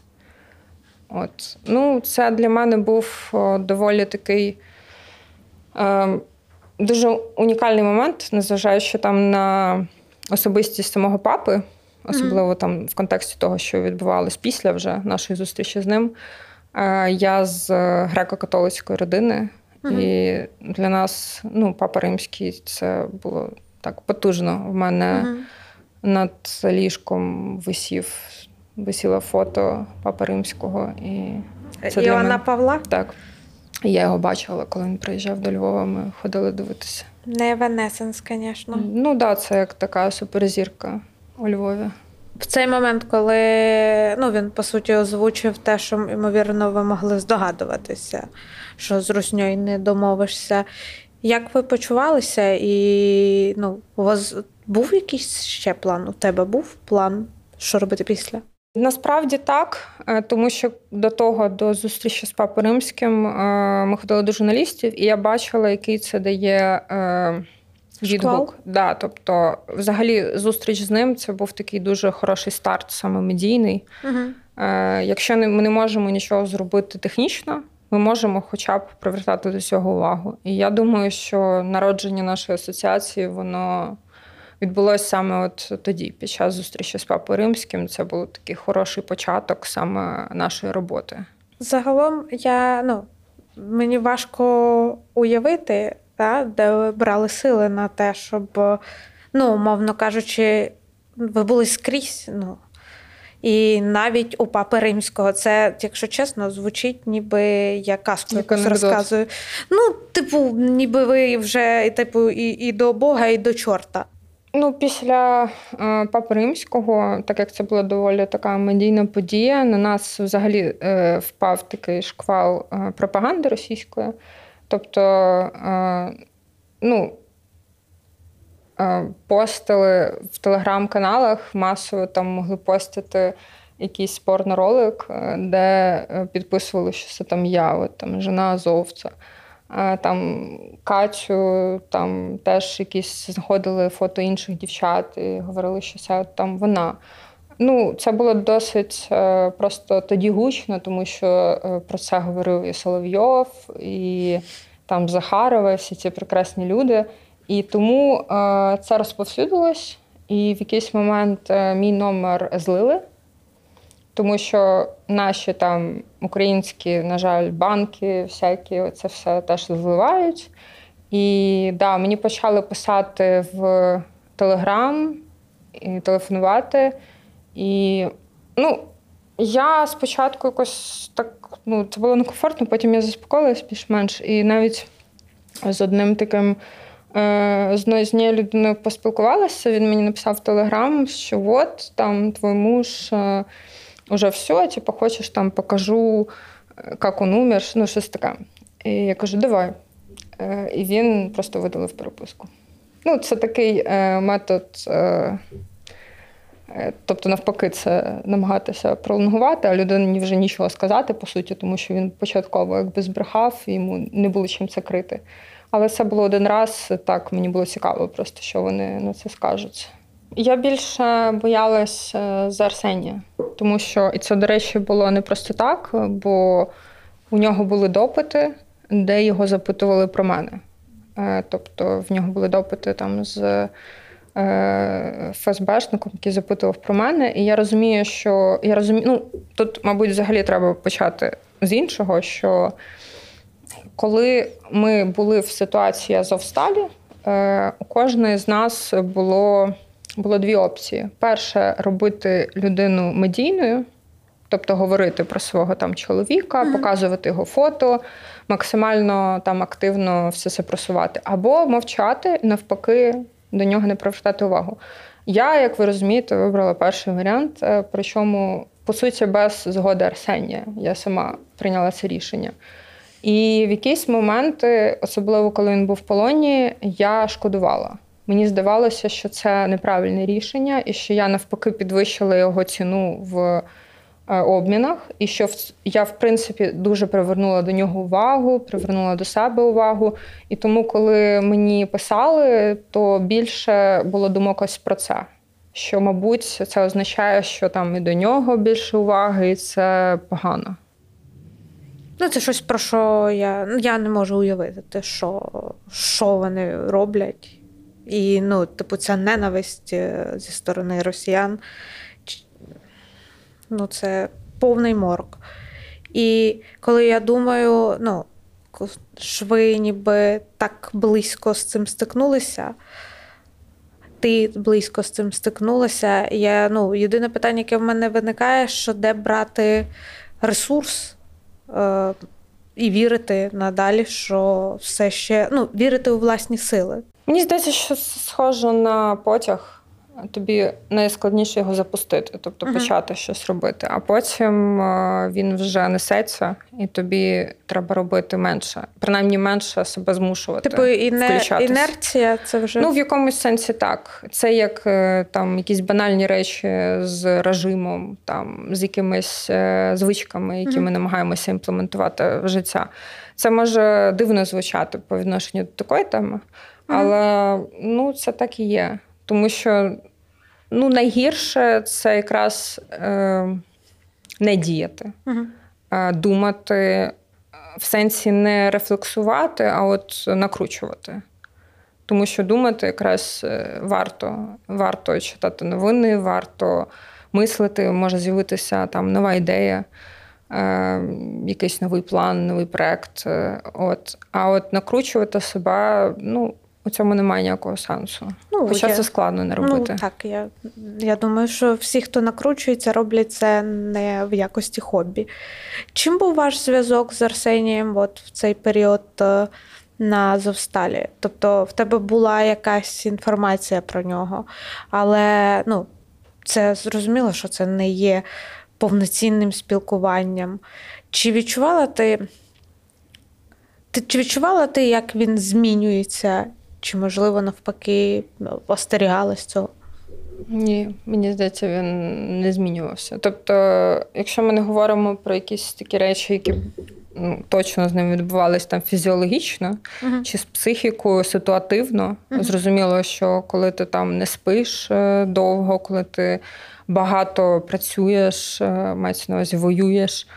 От. Ну, це для мене був доволі такий е, дуже унікальний момент, незважаючи там на особистість самого папи, особливо там в контексті того, що відбувалось після вже нашої зустрічі з ним. Е, Я з е, греко-католицької родини, Мгм. і для нас ну, папа римський це було так потужно. В мене Угу. над ліжком висів, висіло фото папи римського. І Це для Іоанна мене. Павла? так, я його бачила, коли він приїжджав до Львова, ми ходили дивитися. Не Венесенс, звісно. Ну так, да, це як така суперзірка у Львові. В цей момент, коли ну, він по суті озвучив те, що ймовірно ви могли здогадуватися, що з русньою не домовишся. Як ви почувалися? І ну, у вас був якийсь ще план? У тебе був план, що робити після? Насправді так, е, тому що до того, до зустрічі з папою римським, е, ми ходили до журналістів, і я бачила, який це дає е, відгук. Да, тобто, взагалі, зустріч з ним це був такий дуже хороший старт, саме медійний. Угу. Якщо не- ми не можемо нічого зробити технічно, ми можемо хоча б привертати до цього увагу. І я думаю, що народження нашої асоціації воно відбулося саме от тоді, під час зустрічі з папою римським. Це був такий хороший початок саме нашої роботи. Загалом я ну, мені важко уявити, та, де брали сили на те, щоб, ну, умовно кажучи, ви були скрізь. Ну, і навіть у папи римського це, якщо чесно, звучить, ніби я казку Як якусь анекдот. розказую. Ну, типу, ніби ви вже типу, і, і до Бога, і до чорта. Ну, після е, папи римського, так як це була доволі така медійна подія, на нас взагалі е, впав такий шквал е, пропаганди російської. Тобто, е, ну, постили в телеграм-каналах, масово там могли постити якийсь порноролик, е, де е, підписували, що це там я, от, там, жена азовця. Е, Там Катю, там теж якісь знаходили фото інших дівчат і говорили, що це там вона. Ну, це було досить е, просто тоді гучно, тому що е, про це говорив і Соловйов, і там Захарова, всі ці прекрасні люди. І тому е, це розповсюдилось, і в якийсь момент е, мій номер злили, тому що наші там українські, на жаль, банки, всякі, це все теж зливають. І да, мені почали писати в Телеграм і телефонувати. І ну, я спочатку якось так, ну, це було некомфортно, потім я заспокоїлась більш-менш. І навіть з одним таким одною з нею людиною поспілкувалася. Він мені написав в Телеграм, що от там твій муж. е, уже все, типу, хочеш там покажу, е, як він умер, ну щось таке. І я кажу, давай. Е, І він просто видалив переписку. Ну, це такий е, метод. Е, е, Тобто, навпаки, це намагатися пролонгувати, а людині вже нічого сказати, по суті, тому що він початково якби збрехав, і йому не було чим це крити. Але це було один раз, так мені було цікаво, просто що вони на це скажуть. Я більше боялась е, за Арсенія, тому що і це, до речі, було не просто так, бо у нього були допити, де його запитували про мене. Е, Тобто в нього були допити там з е, ФСБшником, який запитував про мене. І я розумію, що я розумію, ну тут, мабуть, взагалі треба почати з іншого, що коли ми були в ситуації Азовсталі, е, у кожної з нас було, було дві опції: перше робити людину медійною. Тобто говорити про свого там чоловіка, Мгм. показувати його фото, максимально там активно все це просувати, або мовчати, навпаки, до нього не привертати увагу. Я, як ви розумієте, вибрала перший варіант, е, причому, по суті, без згоди Арсенія. Я сама прийняла це рішення. І в якісь моменти, особливо коли він був в полоні, я шкодувала. Мені здавалося, що це неправильне рішення, і що я навпаки підвищила його ціну в е, обмінах, і що я, в принципі, дуже привернула до нього увагу, привернула до себе увагу. І тому, коли мені писали, то більше було думок ось про це. Що, мабуть, це означає, що там і до нього більше уваги, і це погано. Ну, це щось про що я, ну, я не можу уявити, що, що вони роблять. І, ну, типу, ця ненависть е, зі сторони росіян. Ну, це повний морок. І коли я думаю, ну, ж ви ніби так близько з цим стикнулися. Ти близько з цим стикнулася. Я, ну, єдине питання, яке в мене виникає, що де брати ресурс і вірити надалі, що все ще ну, вірити у власні сили. Мені здається, що схоже на потяг. Тобі найскладніше його запустити, тобто Мгм. почати щось робити, а потім е, він вже несеться, і тобі треба робити менше, принаймні менше себе змушувати. Типу, іне, інерція це вже Ну, в якомусь сенсі так. Це як е, там якісь банальні речі з режимом, там з якимись е, звичками, які Мгм. ми намагаємося імплементувати в життя. Це може дивно звучати по відношенню до такої теми, але ну, це так і є. Тому що ну, найгірше це якраз е, не діяти, а думати е, в сенсі не рефлексувати, а от накручувати. Тому що думати якраз е, варто. Варто читати новини, варто мислити, може з'явитися там нова ідея, е, якийсь новий план, новий проект. От. А от накручувати себе, ну, у цьому немає ніякого сенсу. Ну, Хоча я- це складно не робити. Ну, так, я, я думаю, що всі, хто накручується, роблять це не в якості хобі. Чим був ваш зв'язок з Арсенієм от в цей період е, на Азовсталі? Тобто в тебе була якась інформація про нього, але ну, це зрозуміло, що це не є повноцінним спілкуванням. Чи відчувала ти, ти чи відчувала ти, як він змінюється? Чи, можливо, навпаки, остерігалась цього? Ні, мені здається, він не змінювався. Тобто, якщо ми не говоримо про якісь такі речі, які ну, точно з ним відбувалися там фізіологічно Мгм. чи з психікою ситуативно, Мгм. зрозуміло, що коли ти там не спиш е, довго, коли ти багато працюєш, е, мається на увазі воюєш,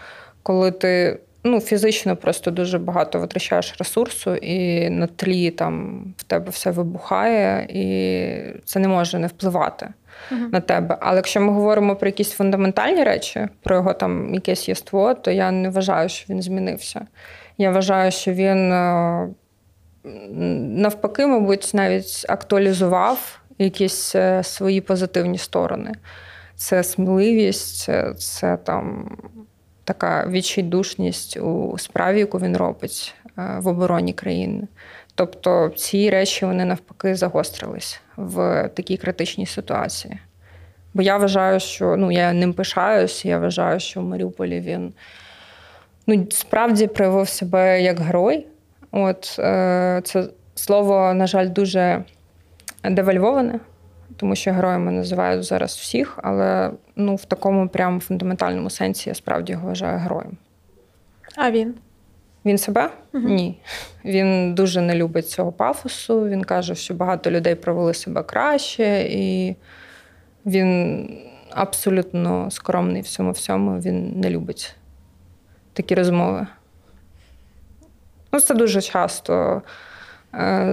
коли ти ну, фізично просто дуже багато витрачаєш ресурсу, і на тлі там в тебе все вибухає, і це не може не впливати Мгм. на тебе. Але якщо ми говоримо про якісь фундаментальні речі, про його там якесь єство, то я не вважаю, що він змінився. Я вважаю, що він е, навпаки, мабуть, навіть актуалізував якісь е, свої позитивні сторони. Це сміливість, це там така відчайдушність у справі, яку він робить е, в обороні країни. Тобто ці речі вони навпаки загострились в такій критичній ситуації. Бо я вважаю, що ну я ним пишаюсь, я вважаю, що в Маріуполі він ну, справді проявив себе як герой. От е, це слово, на жаль, дуже девальвоване, тому що героями називають зараз всіх, але ну, в такому прям фундаментальному сенсі я справді його вважаю героєм. А він? Він себе? Мгм. Ні. Він дуже не любить цього пафосу. Він каже, що багато людей провели себе краще, і він абсолютно скромний в цьому всьому. Він не любить такі розмови. Ну, це дуже часто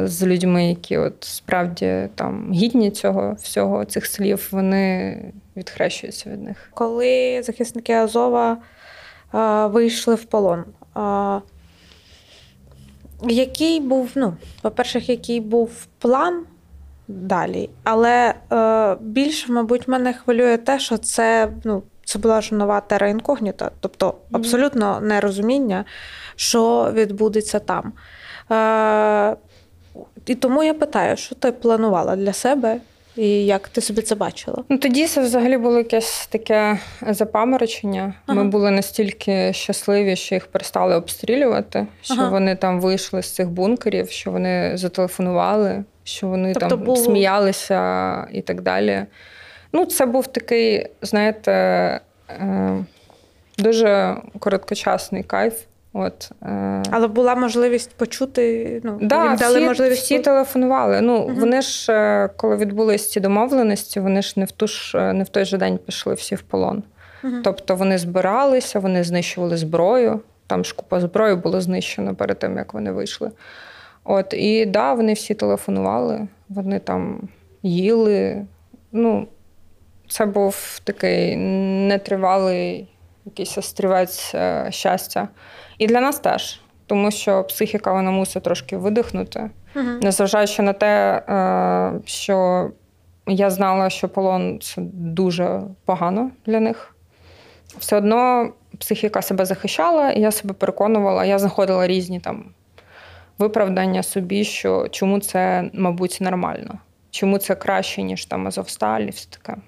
з людьми, які от справді там гідні цього всього, цих слів, вони відхрещуються від них. Коли захисники Азова е, вийшли в полон. е, який був, ну, по-перше, який був план далі, але е, більше, мабуть, мене хвилює те, що це, ну, це була ж нова тера інкогніта, тобто абсолютно нерозуміння, що відбудеться там. Е, і тому я питаю, що ти планувала для себе і як ти собі це бачила? Ну тоді це взагалі було якесь таке запаморочення. Ага. Ми були настільки щасливі, що їх перестали обстрілювати, що Ага. вони там вийшли з цих бункерів, що вони зателефонували, що вони Тобто там було- сміялися і так далі. Ну, це був такий, знаєте, е, дуже короткочасний кайф. От, е, Але була можливість почути, ну, Да, їм дали всі, можливість всі телефонували. Ну, Мгм. вони ж, е, коли відбулись ці домовленості, вони ж не в ту ж е, не в той же день пішли всі в полон. Мгм. Тобто вони збиралися, вони знищували зброю. Там ж купа зброї було знищено перед тим, як вони вийшли. От, і да, вони всі телефонували, вони там їли. Ну, це був такий нетривалий якийсь острівець е, щастя. І для нас теж, тому що психіка вона мусить трошки видихнути. Мгм. Незважаючи на те, е, що я знала, що полон це дуже погано для них. Все одно психіка себе захищала, і я себе переконувала, я знаходила різні там виправдання собі, що чому це, мабуть, нормально, чому це краще, ніж там Азовсталь і все таке.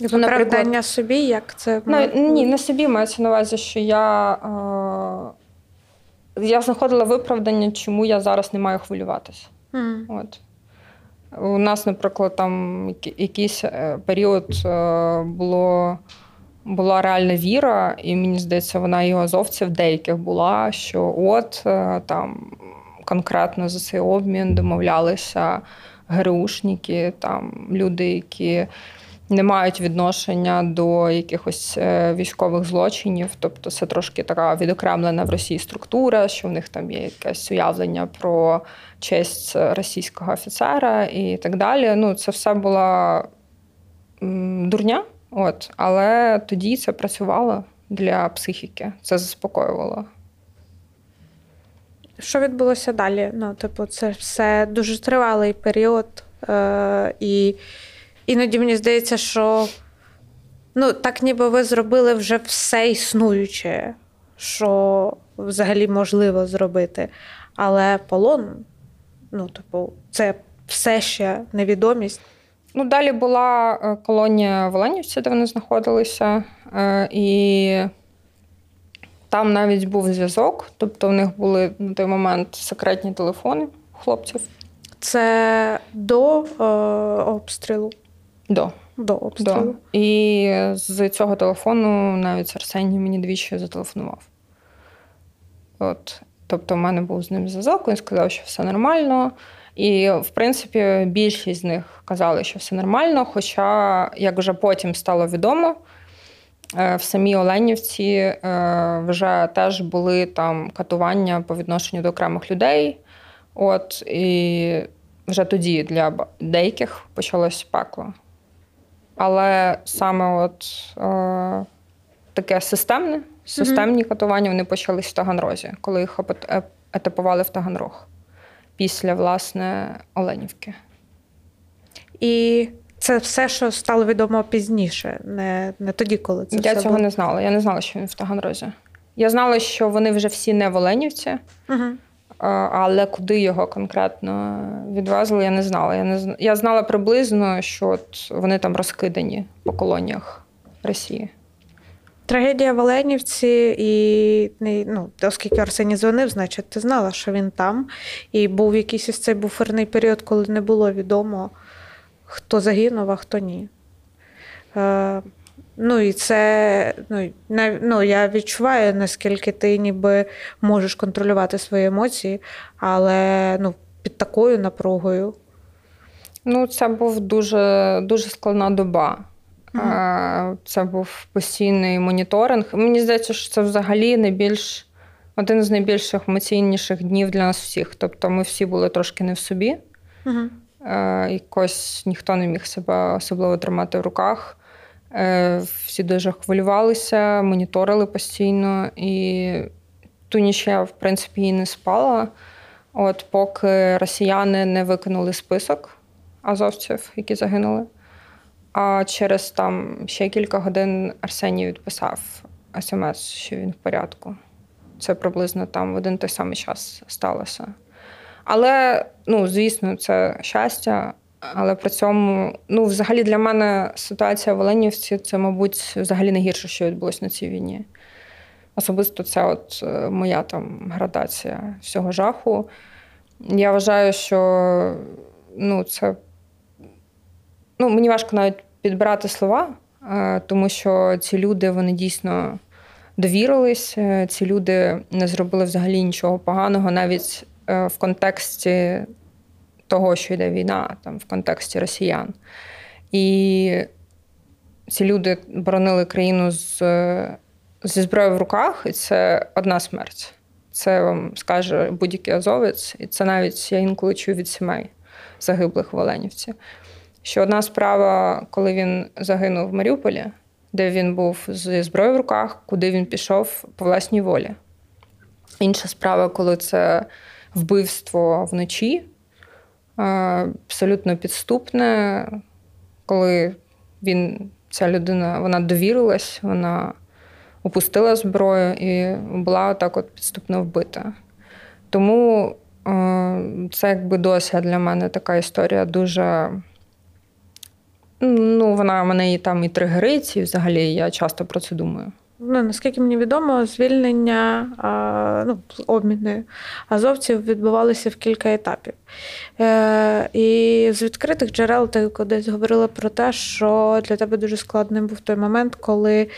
Виправдання собі, як це Ну, ні, на собі мається на увазі, що я, е, я знаходила виправдання, чому я зараз не маю хвилюватися. Мгм. От. У нас, наприклад, там якийсь е, період е, було, була реальна віра, і мені здається, вона і у азовців деяких була, що от е, там конкретно за цей обмін домовлялися ГРУшники, там люди, які не мають відношення до якихось е, військових злочинів. Тобто це трошки така відокремлена в Росії структура, що в них там є якесь уявлення про честь російського офіцера і так далі. Ну, це все була дурня, от, але тоді це працювало для психіки, це заспокоювало. Що відбулося далі? Ну, типу, це все дуже тривалий період. Е- і іноді мені здається, що ну, так ніби ви зробили вже все існуюче, що взагалі можливо зробити. Але полон, ну, типу, це все ще невідомість. Ну, далі була е, колонія в Оленівці, де вони знаходилися, е, і там навіть був зв'язок. Тобто, в них були на той момент секретні телефони хлопців Це до е- обстрілу. До. До обстрілу. І з цього телефону навіть Арсеній мені двічі зателефонував. От. Тобто, в мене був з ним зв'язок, він сказав, що все нормально. І, в принципі, більшість з них казали, що все нормально. Хоча, як вже потім стало відомо, е, в самій Оленівці е, вже теж були там катування по відношенню до окремих людей. От, і вже тоді для деяких почалось пекло. Але саме от е, таке системне, системні катування вони почались в Таганрозі, коли їх епат- етапували в Таганрог після власне Оленівки. І це все, що стало відомо пізніше, не, не тоді, коли це Я все цього було. не знала. Я не знала, що він в Таганрозі. Я знала, що вони вже всі не в Оленівці. Угу. Але куди його конкретно відвезли, я не знала. Я не зна- я знала приблизно, що от вони там розкидані по колоніях Росії. Трагедія в Оленівці, і ну, оскільки Арсеній дзвонив, значить, ти знала, що він там. І був якийсь ось цей буферний період, коли не було відомо, хто загинув, а хто ні. Ну і це ну, нав- ну, я відчуваю, наскільки ти ніби можеш контролювати свої емоції, але ну, під такою напругою. Ну, це був дуже, дуже складна доба. Е, Це був постійний моніторинг. Мені здається, що це взагалі найбільш один з найбільших емоційніших днів для нас всіх. Тобто ми всі були трошки не в собі. Е, Якось ніхто не міг себе особливо тримати в руках. Е, Всі дуже хвилювалися, моніторили постійно. І ту ніч я, в принципі, і не спала. От поки росіяни не викинули список азовців, які загинули. А через там ще кілька годин Арсеній відписав смс, що він в порядку. Це приблизно там в один той самий час сталося. Але, ну, звісно, це щастя. Але при цьому, ну, взагалі для мене ситуація в Оленівці це, мабуть, взагалі найгірше, що відбулося на цій війні. Особисто це от е, моя там градація всього жаху. Я вважаю, що ну, це ну, мені важко навіть підбирати слова, е, тому що ці люди вони дійсно довірились. е, Ці люди не зробили взагалі нічого поганого, навіть в контексті того, що йде війна, там в контексті росіян. І ці люди боронили країну з, зі зброєю в руках, і це одна смерть. Це вам скаже будь-який азовець, і це навіть я інколи чую від сімей загиблих в Оленівці. Що одна справа, коли він загинув в Маріуполі, де він був зі зброєю в руках, куди він пішов по власній волі. Інша справа, коли це вбивство вночі, абсолютно підступне, коли він, ця людина вона довірилась, вона опустила зброю і була так от підступно вбита. Тому це якби досі для мене така історія дуже. Ну, вона мене і там і тригерить, і взагалі я часто про це думаю. Ну, наскільки мені відомо, звільнення, ну, обміни азовців відбувалися в кілька етапів. Е, і з відкритих джерел ти кудись говорила про те, що для тебе дуже складним був той момент, коли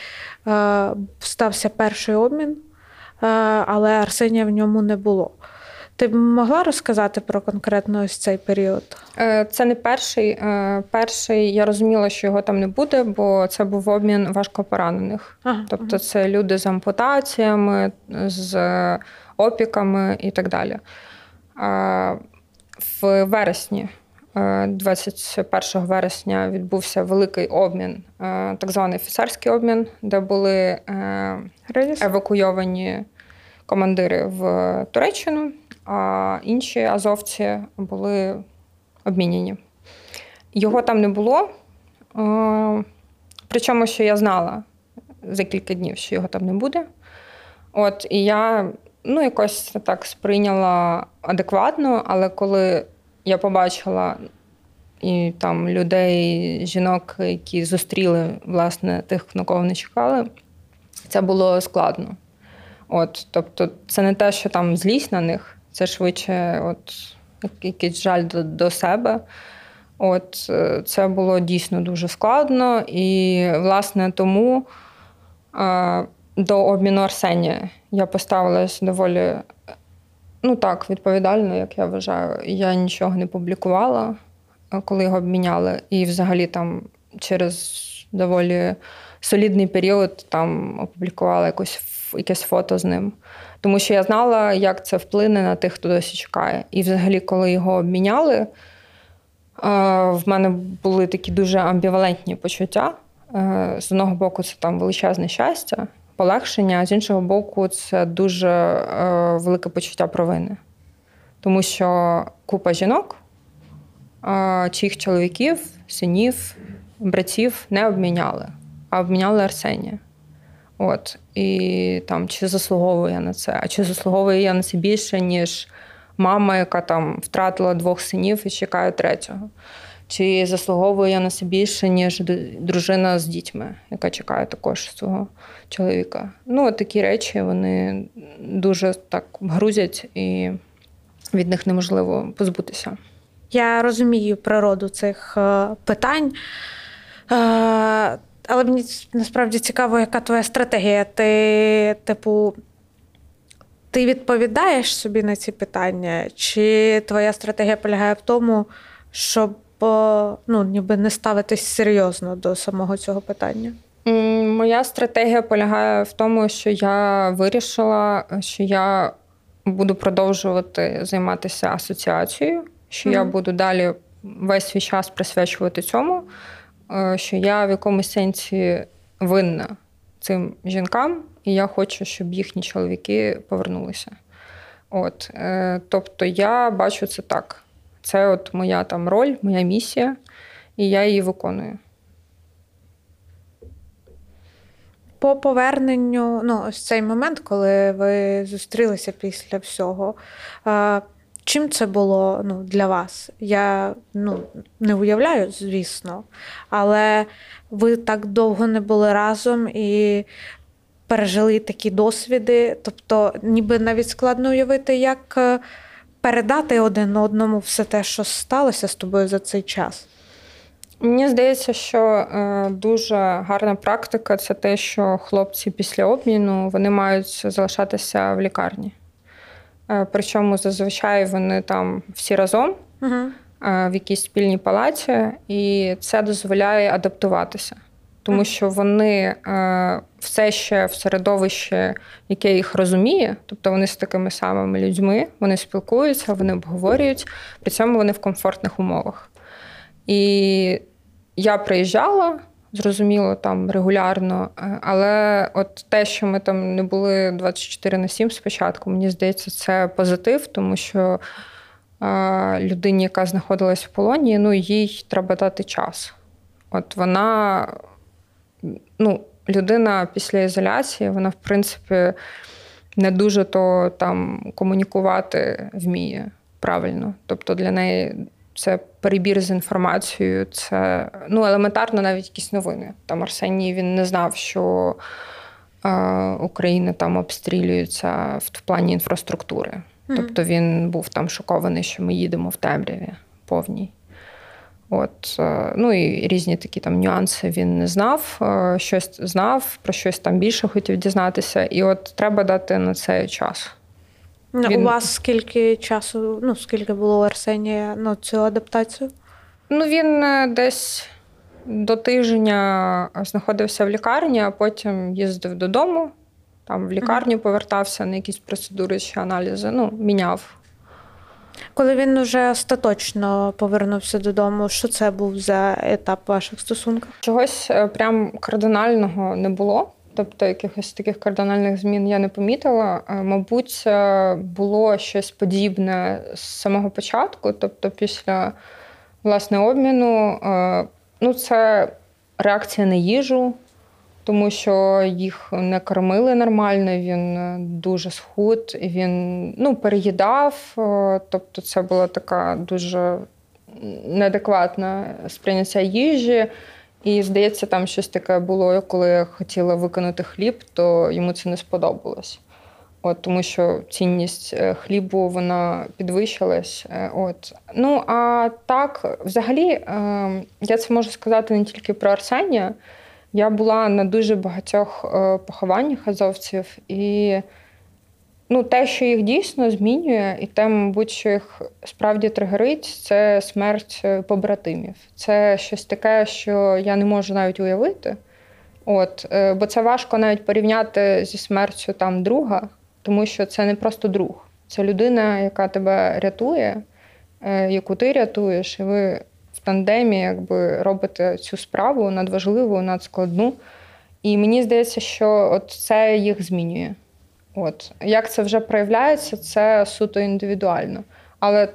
е, стався перший обмін, е, але Арсенія в ньому не було. Ти б могла розказати про конкретно ось цей період? Е, Це не перший. Е, Перший я розуміла, що його там не буде, бо це був обмін важкопоранених. Ага, Тобто це люди з ампутаціями, з опіками і так далі. В вересні, е, 21 вересня, відбувся великий обмін, е, так званий офіцерський обмін, де були е, евакуйовані командири в Туреччину, а інші азовці були обміняні. Його там не було. Причому, що я знала за кілька днів, що його там не буде. От, і я ну, якось так сприйняла адекватно, але коли я побачила і там людей, жінок, які зустріли власне тих, на кого вони чекали, це було складно. От, тобто, це не те, що там злість на них, це швидше от, якийсь жаль до, до себе. От, е, це було дійсно дуже складно, і, власне, тому е, до обміну Арсенія я поставилась доволі ну так, відповідально, як я вважаю. Я нічого не публікувала, е, коли його обміняли. І взагалі там через доволі солідний період там опублікувала якось, якесь фото з ним. Тому що я знала, як це вплине на тих, хто досі чекає. І взагалі, коли його обміняли, е, в мене були такі дуже амбівалентні почуття. Е, З одного боку, це там величезне щастя, полегшення, а з іншого боку, це дуже е, велике почуття провини. Тому що купа жінок, чиїх чоловіків, синів, братів не обміняли, а обміняли Арсенія. От і там чи заслуговую я на це, а чи заслуговую я на це більше, ніж мама, яка там втратила двох синів і чекає третього. Чи заслуговую я на це більше, ніж дружина з дітьми, яка чекає також свого чоловіка. Ну, от такі речі вони дуже так грузять, і від них неможливо позбутися. Я розумію природу цих е, питань. Е, але мені насправді цікаво, яка твоя стратегія. Ти, типу, ти відповідаєш собі на ці питання? Чи твоя стратегія полягає в тому, щоб ну, ніби не ставитись серйозно до самого цього питання? Моя стратегія полягає в тому, що я вирішила, що я буду продовжувати займатися асоціацією, що mm-hmm. я буду далі весь свій час присвячувати цьому. Е, що я в якомусь сенсі винна цим жінкам, і я хочу, щоб їхні чоловіки повернулися. От, е, Тобто я бачу це так. Це от моя там роль, моя місія, і я її виконую. По поверненню, ну, ось цей момент, коли ви зустрілися після всього. Чим це було ну, для вас? Я ну, не уявляю, звісно, але ви так довго не були разом і пережили такі досвіди. Тобто, ніби навіть складно уявити, як е, передати один одному все те, що сталося з тобою за цей час. Мені здається, що е, дуже гарна практика це те, що хлопці після обміну вони мають залишатися в лікарні. Е, причому зазвичай вони там всі разом угу. в якійсь спільній палаці, і це дозволяє адаптуватися, тому що вони е, все ще в середовищі, яке їх розуміє, тобто вони з такими самими людьми, вони спілкуються, вони обговорюють, при цьому вони в комфортних умовах. І я приїжджала зрозуміло, там регулярно. Е, але от те, що ми там не були 24 на 7 спочатку, мені здається, це позитив, тому що е, людині, яка знаходилась в полоні, ну їй треба дати час. От вона, ну, людина після ізоляції, вона, в принципі, не дуже то там комунікувати вміє правильно. Тобто для неї це перебір з інформацією, це ну, елементарно навіть якісь новини. Там Арсеній він не знав, що е, Україна там обстрілюється в плані інфраструктури. Mm-hmm. Тобто він був там шокований, що ми їдемо в темряві повній. От, е, ну і різні такі там нюанси він не знав, е, щось знав, про щось там більше хотів дізнатися. І от треба дати на це час. Він... У вас скільки часу, ну скільки було у Арсенія на цю адаптацію? Ну, він е, десь до тижня знаходився в лікарні, а потім їздив додому, там в лікарню повертався на якісь процедури чи аналізи, ну, міняв. Коли він вже остаточно повернувся додому, що це був за етап ваших стосунків? Чогось е, прям кардинального не було. Тобто якихось таких кардинальних змін я не помітила. Е, мабуть, було щось подібне з самого початку, тобто, після власне обміну, е, ну це реакція на їжу, тому що їх не кормили нормально, він е, дуже схуд, він ну, переїдав. Тобто, це була така дуже неадекватна сприйняття їжі. І здається, там щось таке було, коли я хотіла виконати хліб, то йому це не сподобалось. От, Тому що цінність е, хлібу вона підвищилась. Е, от. Ну а так, взагалі, ем, я це можу сказати не тільки про Арсенія. Я була на дуже багатьох е, похованнях азовців, і Ну, те, що їх дійсно змінює, і те, мабуть, що їх справді тригерить, це смерть е, побратимів. Це щось таке, що я не можу навіть уявити. От, е, Бо це важко навіть порівняти зі смертю там друга, тому що це не просто друг, це людина, яка тебе рятує, е, яку ти рятуєш, і ви в тандемі якби робите цю справу надважливу, надскладну. І мені здається, що от це їх змінює. От Як це вже проявляється, це суто індивідуально. Але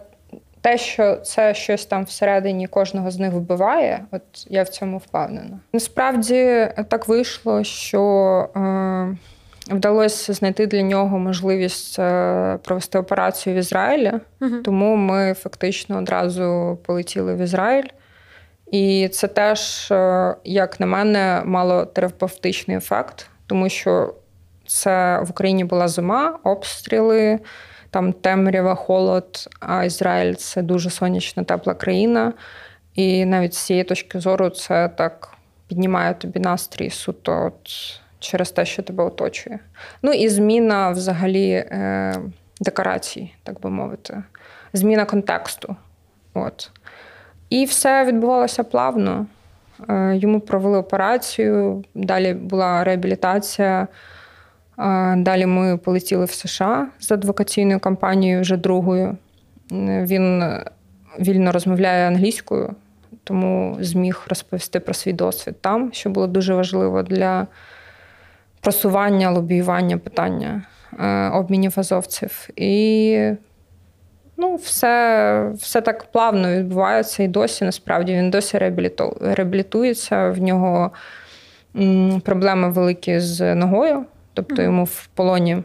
те, що це щось там всередині кожного з них вбиває, от я в цьому впевнена. Насправді так вийшло, що е, вдалося знайти для нього можливість е, провести операцію в Ізраїлі, Угу. тому ми фактично одразу полетіли в Ізраїль. І це теж, е, як на мене, мало терапевтичний ефект, тому що це в Україні була зима, обстріли, там темрява, холод, а Ізраїль це дуже сонячна, тепла країна. І навіть з цієї точки зору це так піднімає тобі настрій суто от через те, що тебе оточує. Ну і зміна взагалі е, декорацій, так би мовити, зміна контексту. От. І все відбувалося плавно. Е, Йому провели операцію, далі була реабілітація. Е, Далі ми полетіли в США з адвокаційною кампанією, вже другою. Е, Він вільно розмовляє англійською, тому зміг розповісти про свій досвід там, що було дуже важливо для просування, лобіювання питання е, обмінів азовців. І ну, все, все так плавно відбувається і досі. Насправді він досі реабіліту- реабілітується. В нього проблеми великі з ногою. Тобто йому в полоні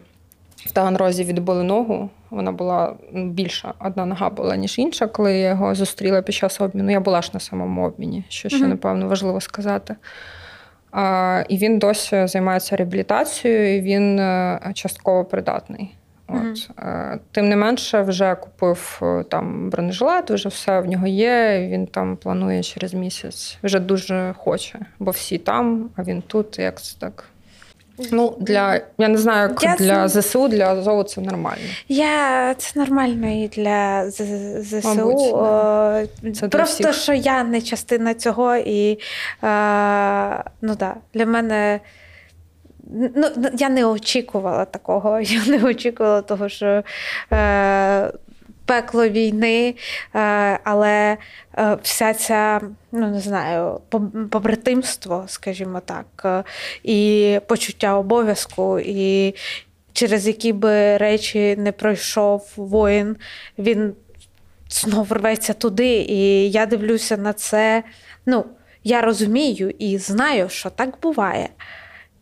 в Таганрозі відбили ногу. Вона була ну, більша, одна нога була, ніж інша, коли я його зустріла під час обміну. Я була ж на самому обміні, що ще, напевно, важливо сказати. А, і він досі займається реабілітацією, і він е, частково придатний. От. е, Тим не менше, вже купив е, там бронежилет, вже все в нього є. Він там планує через місяць. Вже дуже хоче, бо всі там, а він тут. Як це так? Ну, для я не знаю, як Я для з- ЗСУ, для Азову це нормально. Я це нормально і для ЗСУ. Мабуть. О, Це для Просто всіх. що я не частина цього, і е, ну да, для мене. Ну, я не очікувала такого. [laughs] Я не очікувала того, що е, пекло війни, е, але е, вся ця, ну не знаю, побратимство, скажімо так, е, і почуття обов'язку, і через які би речі не пройшов воїн, він знов рветься туди. І я дивлюся на це. Ну, я розумію і знаю, що так буває.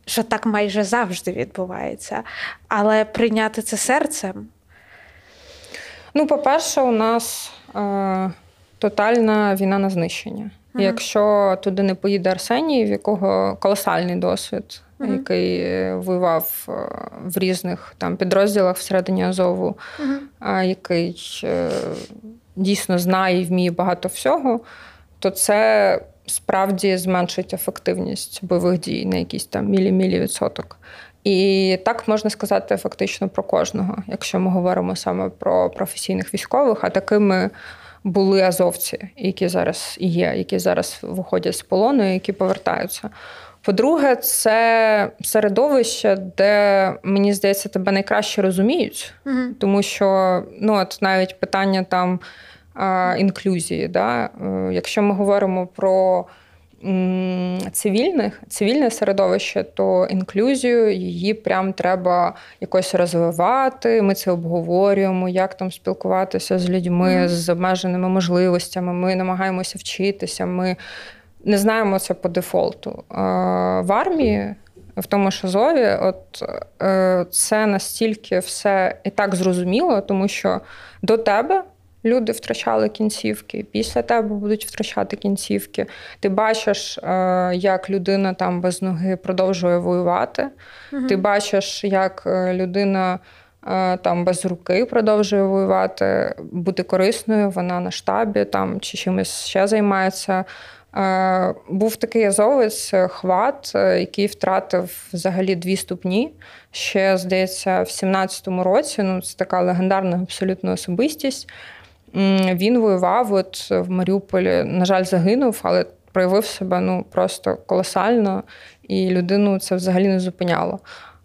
Що так майже завжди відбувається. Але прийняти це серцем Ну, по-перше, у нас е, тотальна війна на знищення. Мгм. Якщо туди не поїде Арсеній, в якого колосальний досвід, Мгм. який е, воював е, в різних там підрозділах всередині Азову, а який е, дійсно знає і вміє багато всього, то це справді зменшить ефективність бойових дій на якийсь там мілі-мілі відсоток. І так можна сказати фактично про кожного, якщо ми говоримо саме про професійних військових, а такими були азовці, які зараз є, які зараз виходять з полону, і які повертаються. По-друге, це середовище, де мені здається, тебе найкраще розуміють, Мгм. тому що ну, от навіть питання там інклюзії. Да? Е, Якщо ми говоримо про цивільних, цивільне середовище, то інклюзію її прям треба якось розвивати. Ми це обговорюємо, як там спілкуватися з людьми з обмеженими можливостями. Ми намагаємося вчитися. Ми не знаємо це по дефолту. В армії. В тому ж Азові, от е, це настільки все і так зрозуміло, тому що до тебе люди втрачали кінцівки, після тебе будуть втрачати кінцівки. Ти бачиш, е, як людина там без ноги продовжує воювати. Мгм. Ти бачиш, як е, людина е, там без руки продовжує воювати, бути корисною, вона на штабі там чи чимось ще займається. Був такий азовець хват, який втратив взагалі дві ступні. Ще, здається, в 17-му році. Ну, це така легендарна абсолютно особистість. Він воював от в Маріуполі, на жаль, загинув, але проявив себе ну, просто колосально, і людину це взагалі не зупиняло.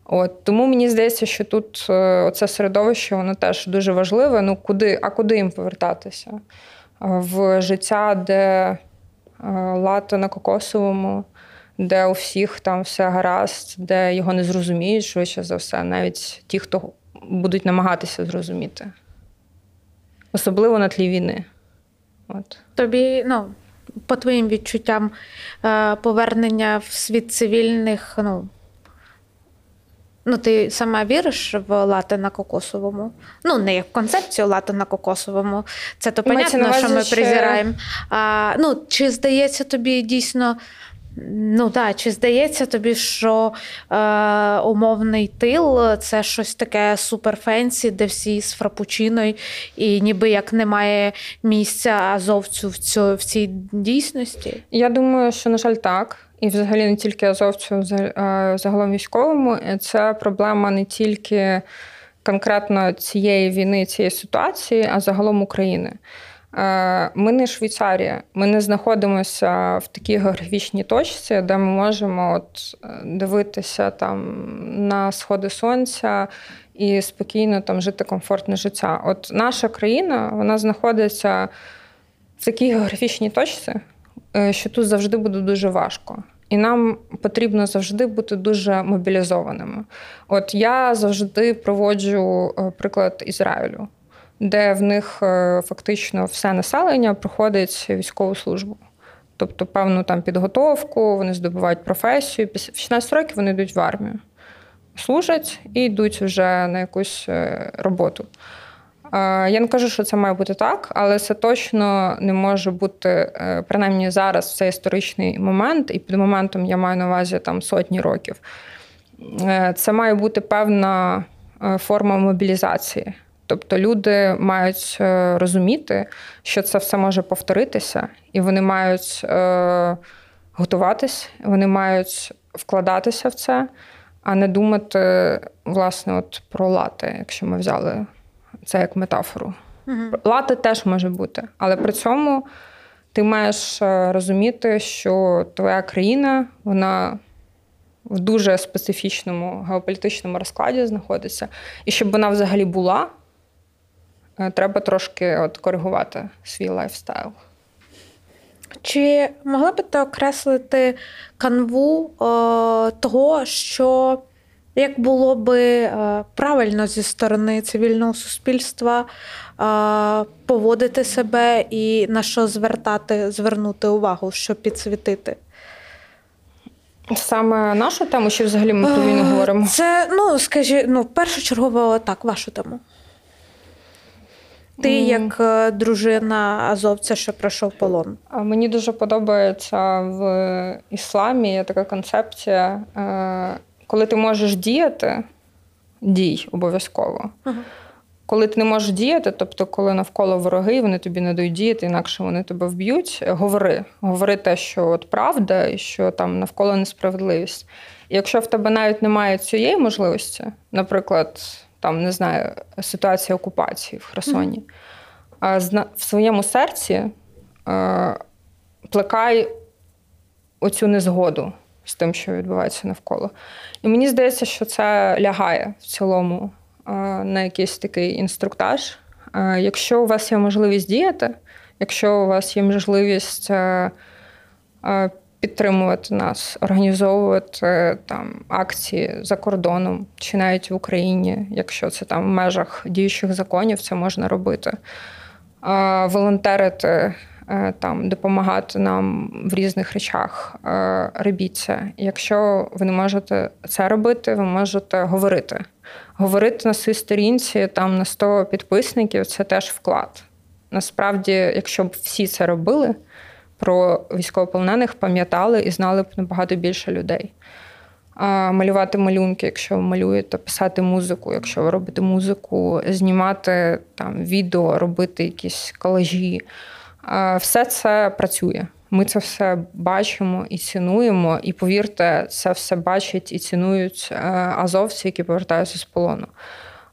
От тому мені здається, що тут е, оце середовище воно теж дуже важливе. Ну куди, а куди їм повертатися? Е, В життя, де е, лато на кокосовому, де у всіх там все гаразд, де його не зрозуміють, швидше за все, навіть ті, хто будуть намагатися зрозуміти. Особливо на тлі війни. От. Тобі, ну, по твоїм відчуттям, е, повернення в світ цивільних, ну. Ну, ти сама віриш в лати на кокосовому? Ну, не як концепцію лате на кокосовому. Це то понятно, що ми презираємо. А, Ну, чи здається тобі дійсно Ну так, чи здається тобі, що е, умовний тил це щось таке super fancy, де всі з фрапучино, і ніби як немає місця азовцю в цьо, в цій дійсності? Я думаю, що, на жаль, так. І взагалі не тільки азовцю, е, загалом військовому. Це проблема не тільки конкретно цієї війни, цієї ситуації, а загалом України. Е, ми не Швейцарія, ми не знаходимося в такій географічній точці, де ми можемо от е, дивитися там на сходи сонця і спокійно там жити комфортне життя. От наша країна вона знаходиться в такій географічній точці, е, що тут завжди буде дуже важко. І нам потрібно завжди бути дуже мобілізованими. От я завжди проводжу приклад Ізраїлю де в них е, фактично все населення проходить військову службу. Тобто певну там підготовку, вони здобувають професію. В 16 років вони йдуть в армію, служать і йдуть вже на якусь е, роботу. Я не кажу, що це має бути так, але це точно не може бути, е, принаймні зараз в цей історичний момент, і під моментом я маю на увазі там сотні років. Це має бути певна форма мобілізації. Тобто люди мають е, розуміти, що це все може повторитися, і вони мають е, готуватись, вони мають вкладатися в це, а не думати, власне, от про лати, якщо ми взяли це як метафору. Угу. Лати теж може бути, але при цьому ти маєш е, розуміти, що твоя країна, вона. В дуже специфічному геополітичному розкладі знаходиться, і щоб вона взагалі була, треба трошки от коригувати свій lifestyle. Чи могла би ти окреслити канву о, е, того, що як було би о, е, правильно зі сторони цивільного суспільства о, поводити себе і на що звертати, звернути увагу, щоб підсвітити? Саме нашу тему, чи взагалі ми про війну говоримо? Це, ну, скажі, ну, першочергово так, вашу тему. Ти як е, дружина азовця, що пройшов полон? Мені дуже подобається в ісламі така концепція, е, коли ти можеш діяти, дій обов'язково. Ага. Коли ти не можеш діяти, тобто, коли навколо вороги, вони тобі не дають діяти, інакше вони тебе вб'ють. Говори. Говори те, що от правда, і що там навколо несправедливість. І якщо в тебе навіть немає цієї можливості, наприклад там не знаю, ситуація окупації в Херсоні. А в своєму серці е, плекай оцю незгоду з тим, що відбувається навколо. І мені здається, що це лягає в цілому е, на якийсь такий інструктаж. Е, якщо у вас є можливість діяти, якщо у вас є можливість підтримувати нас, організовувати там акції за кордоном чи навіть в Україні, якщо це там в межах діючих законів, це можна робити. Волонтерити. Е, там допомагати нам в різних речах е, робіть це. Якщо ви не можете це робити, ви можете говорити. Говорити на своїй сторінці там на 100 підписників це теж вклад. Насправді, якщо б всі це робили, про військовополонених пам'ятали і знали б набагато більше людей. Малювати малюнки, якщо ви малюєте, писати музику, якщо ви робите музику, знімати там відео, робити якісь колажі. Все це працює. Ми це все бачимо і цінуємо. І повірте, це все бачать і цінують е, азовці, які повертаються з полону.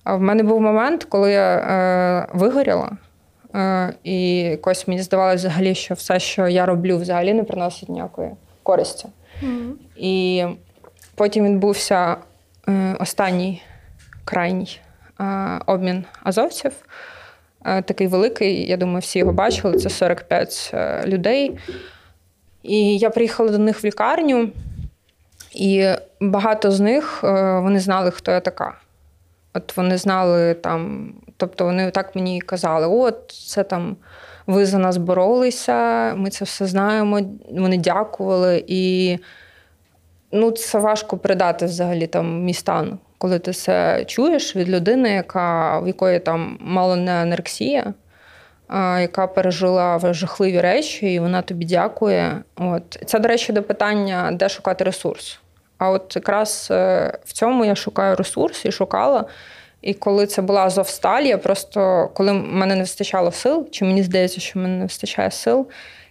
В мене був момент, коли я е, вигоріла. Е, і якось мені здавалося взагалі, що все, що я роблю, взагалі не приносить ніякої користі. Mm-hmm. І потім відбувся е, останній крайній е, обмін азовців. Такий великий, я думаю, всі його бачили. Це 45 людей. І я приїхала до них в лікарню, і багато з них вони знали, хто я така. От вони знали там, тобто вони так мені казали: от це там ви за нас боролися, ми це все знаємо. Вони дякували. І ну, це важко передати взагалі там мій коли ти це чуєш від людини, яка, в якої там мало не анорексія, а, яка пережила жахливі речі, і вона тобі дякує. От. Це, до речі, до питання, де шукати ресурс. А от якраз е, в цьому я шукаю ресурс і шукала. І коли це була Азовсталь, я просто, коли мене не вистачало сил, чи мені здається, що мене не вистачає сил,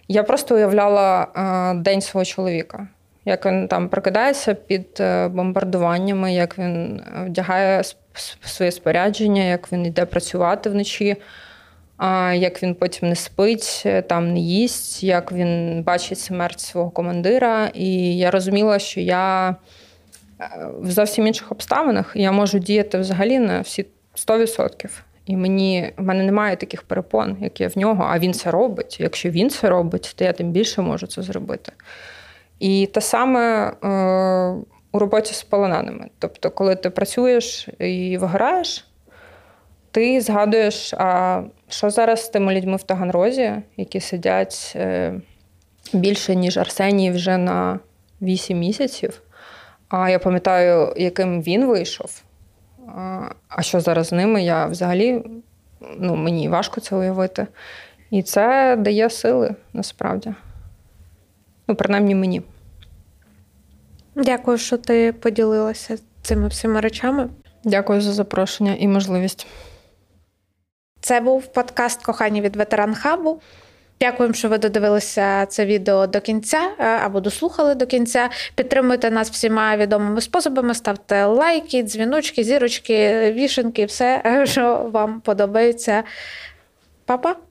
я просто уявляла е, день свого чоловіка. Як він там прокидається під е, бомбардуваннями, як він вдягає с- с- своє спорядження, як він йде працювати вночі, як він потім не спить, е, там не їсть, як він бачить смерть свого командира. І я розуміла, що я е, в зовсім інших обставинах я можу діяти взагалі на всі 100%. І мені в мене немає таких перепон, як є в нього, а він це робить. Якщо він це робить, то я тим більше можу це зробити. І те саме е, у роботі з полоненими. Тобто, коли ти працюєш і виграєш, ти згадуєш, а що зараз з тими людьми в Таганрозі, які сидять е, більше, ніж Арсеній вже на 8 місяців. А я пам'ятаю, яким він вийшов. А, що зараз з ними? Я взагалі ну, мені важко це уявити. І це дає сили насправді. Ну, принаймні мені. Дякую, що ти поділилася цими всіма речами. Дякую за запрошення і можливість. Це був подкаст Кохання від ветеран хабу. Дякуємо, що ви додивилися це відео до кінця е, або дослухали до кінця. Підтримуйте нас всіма відомими способами. Ставте лайки, дзвіночки, зірочки, вішенки, все, [laughs] що вам подобається. Па-па!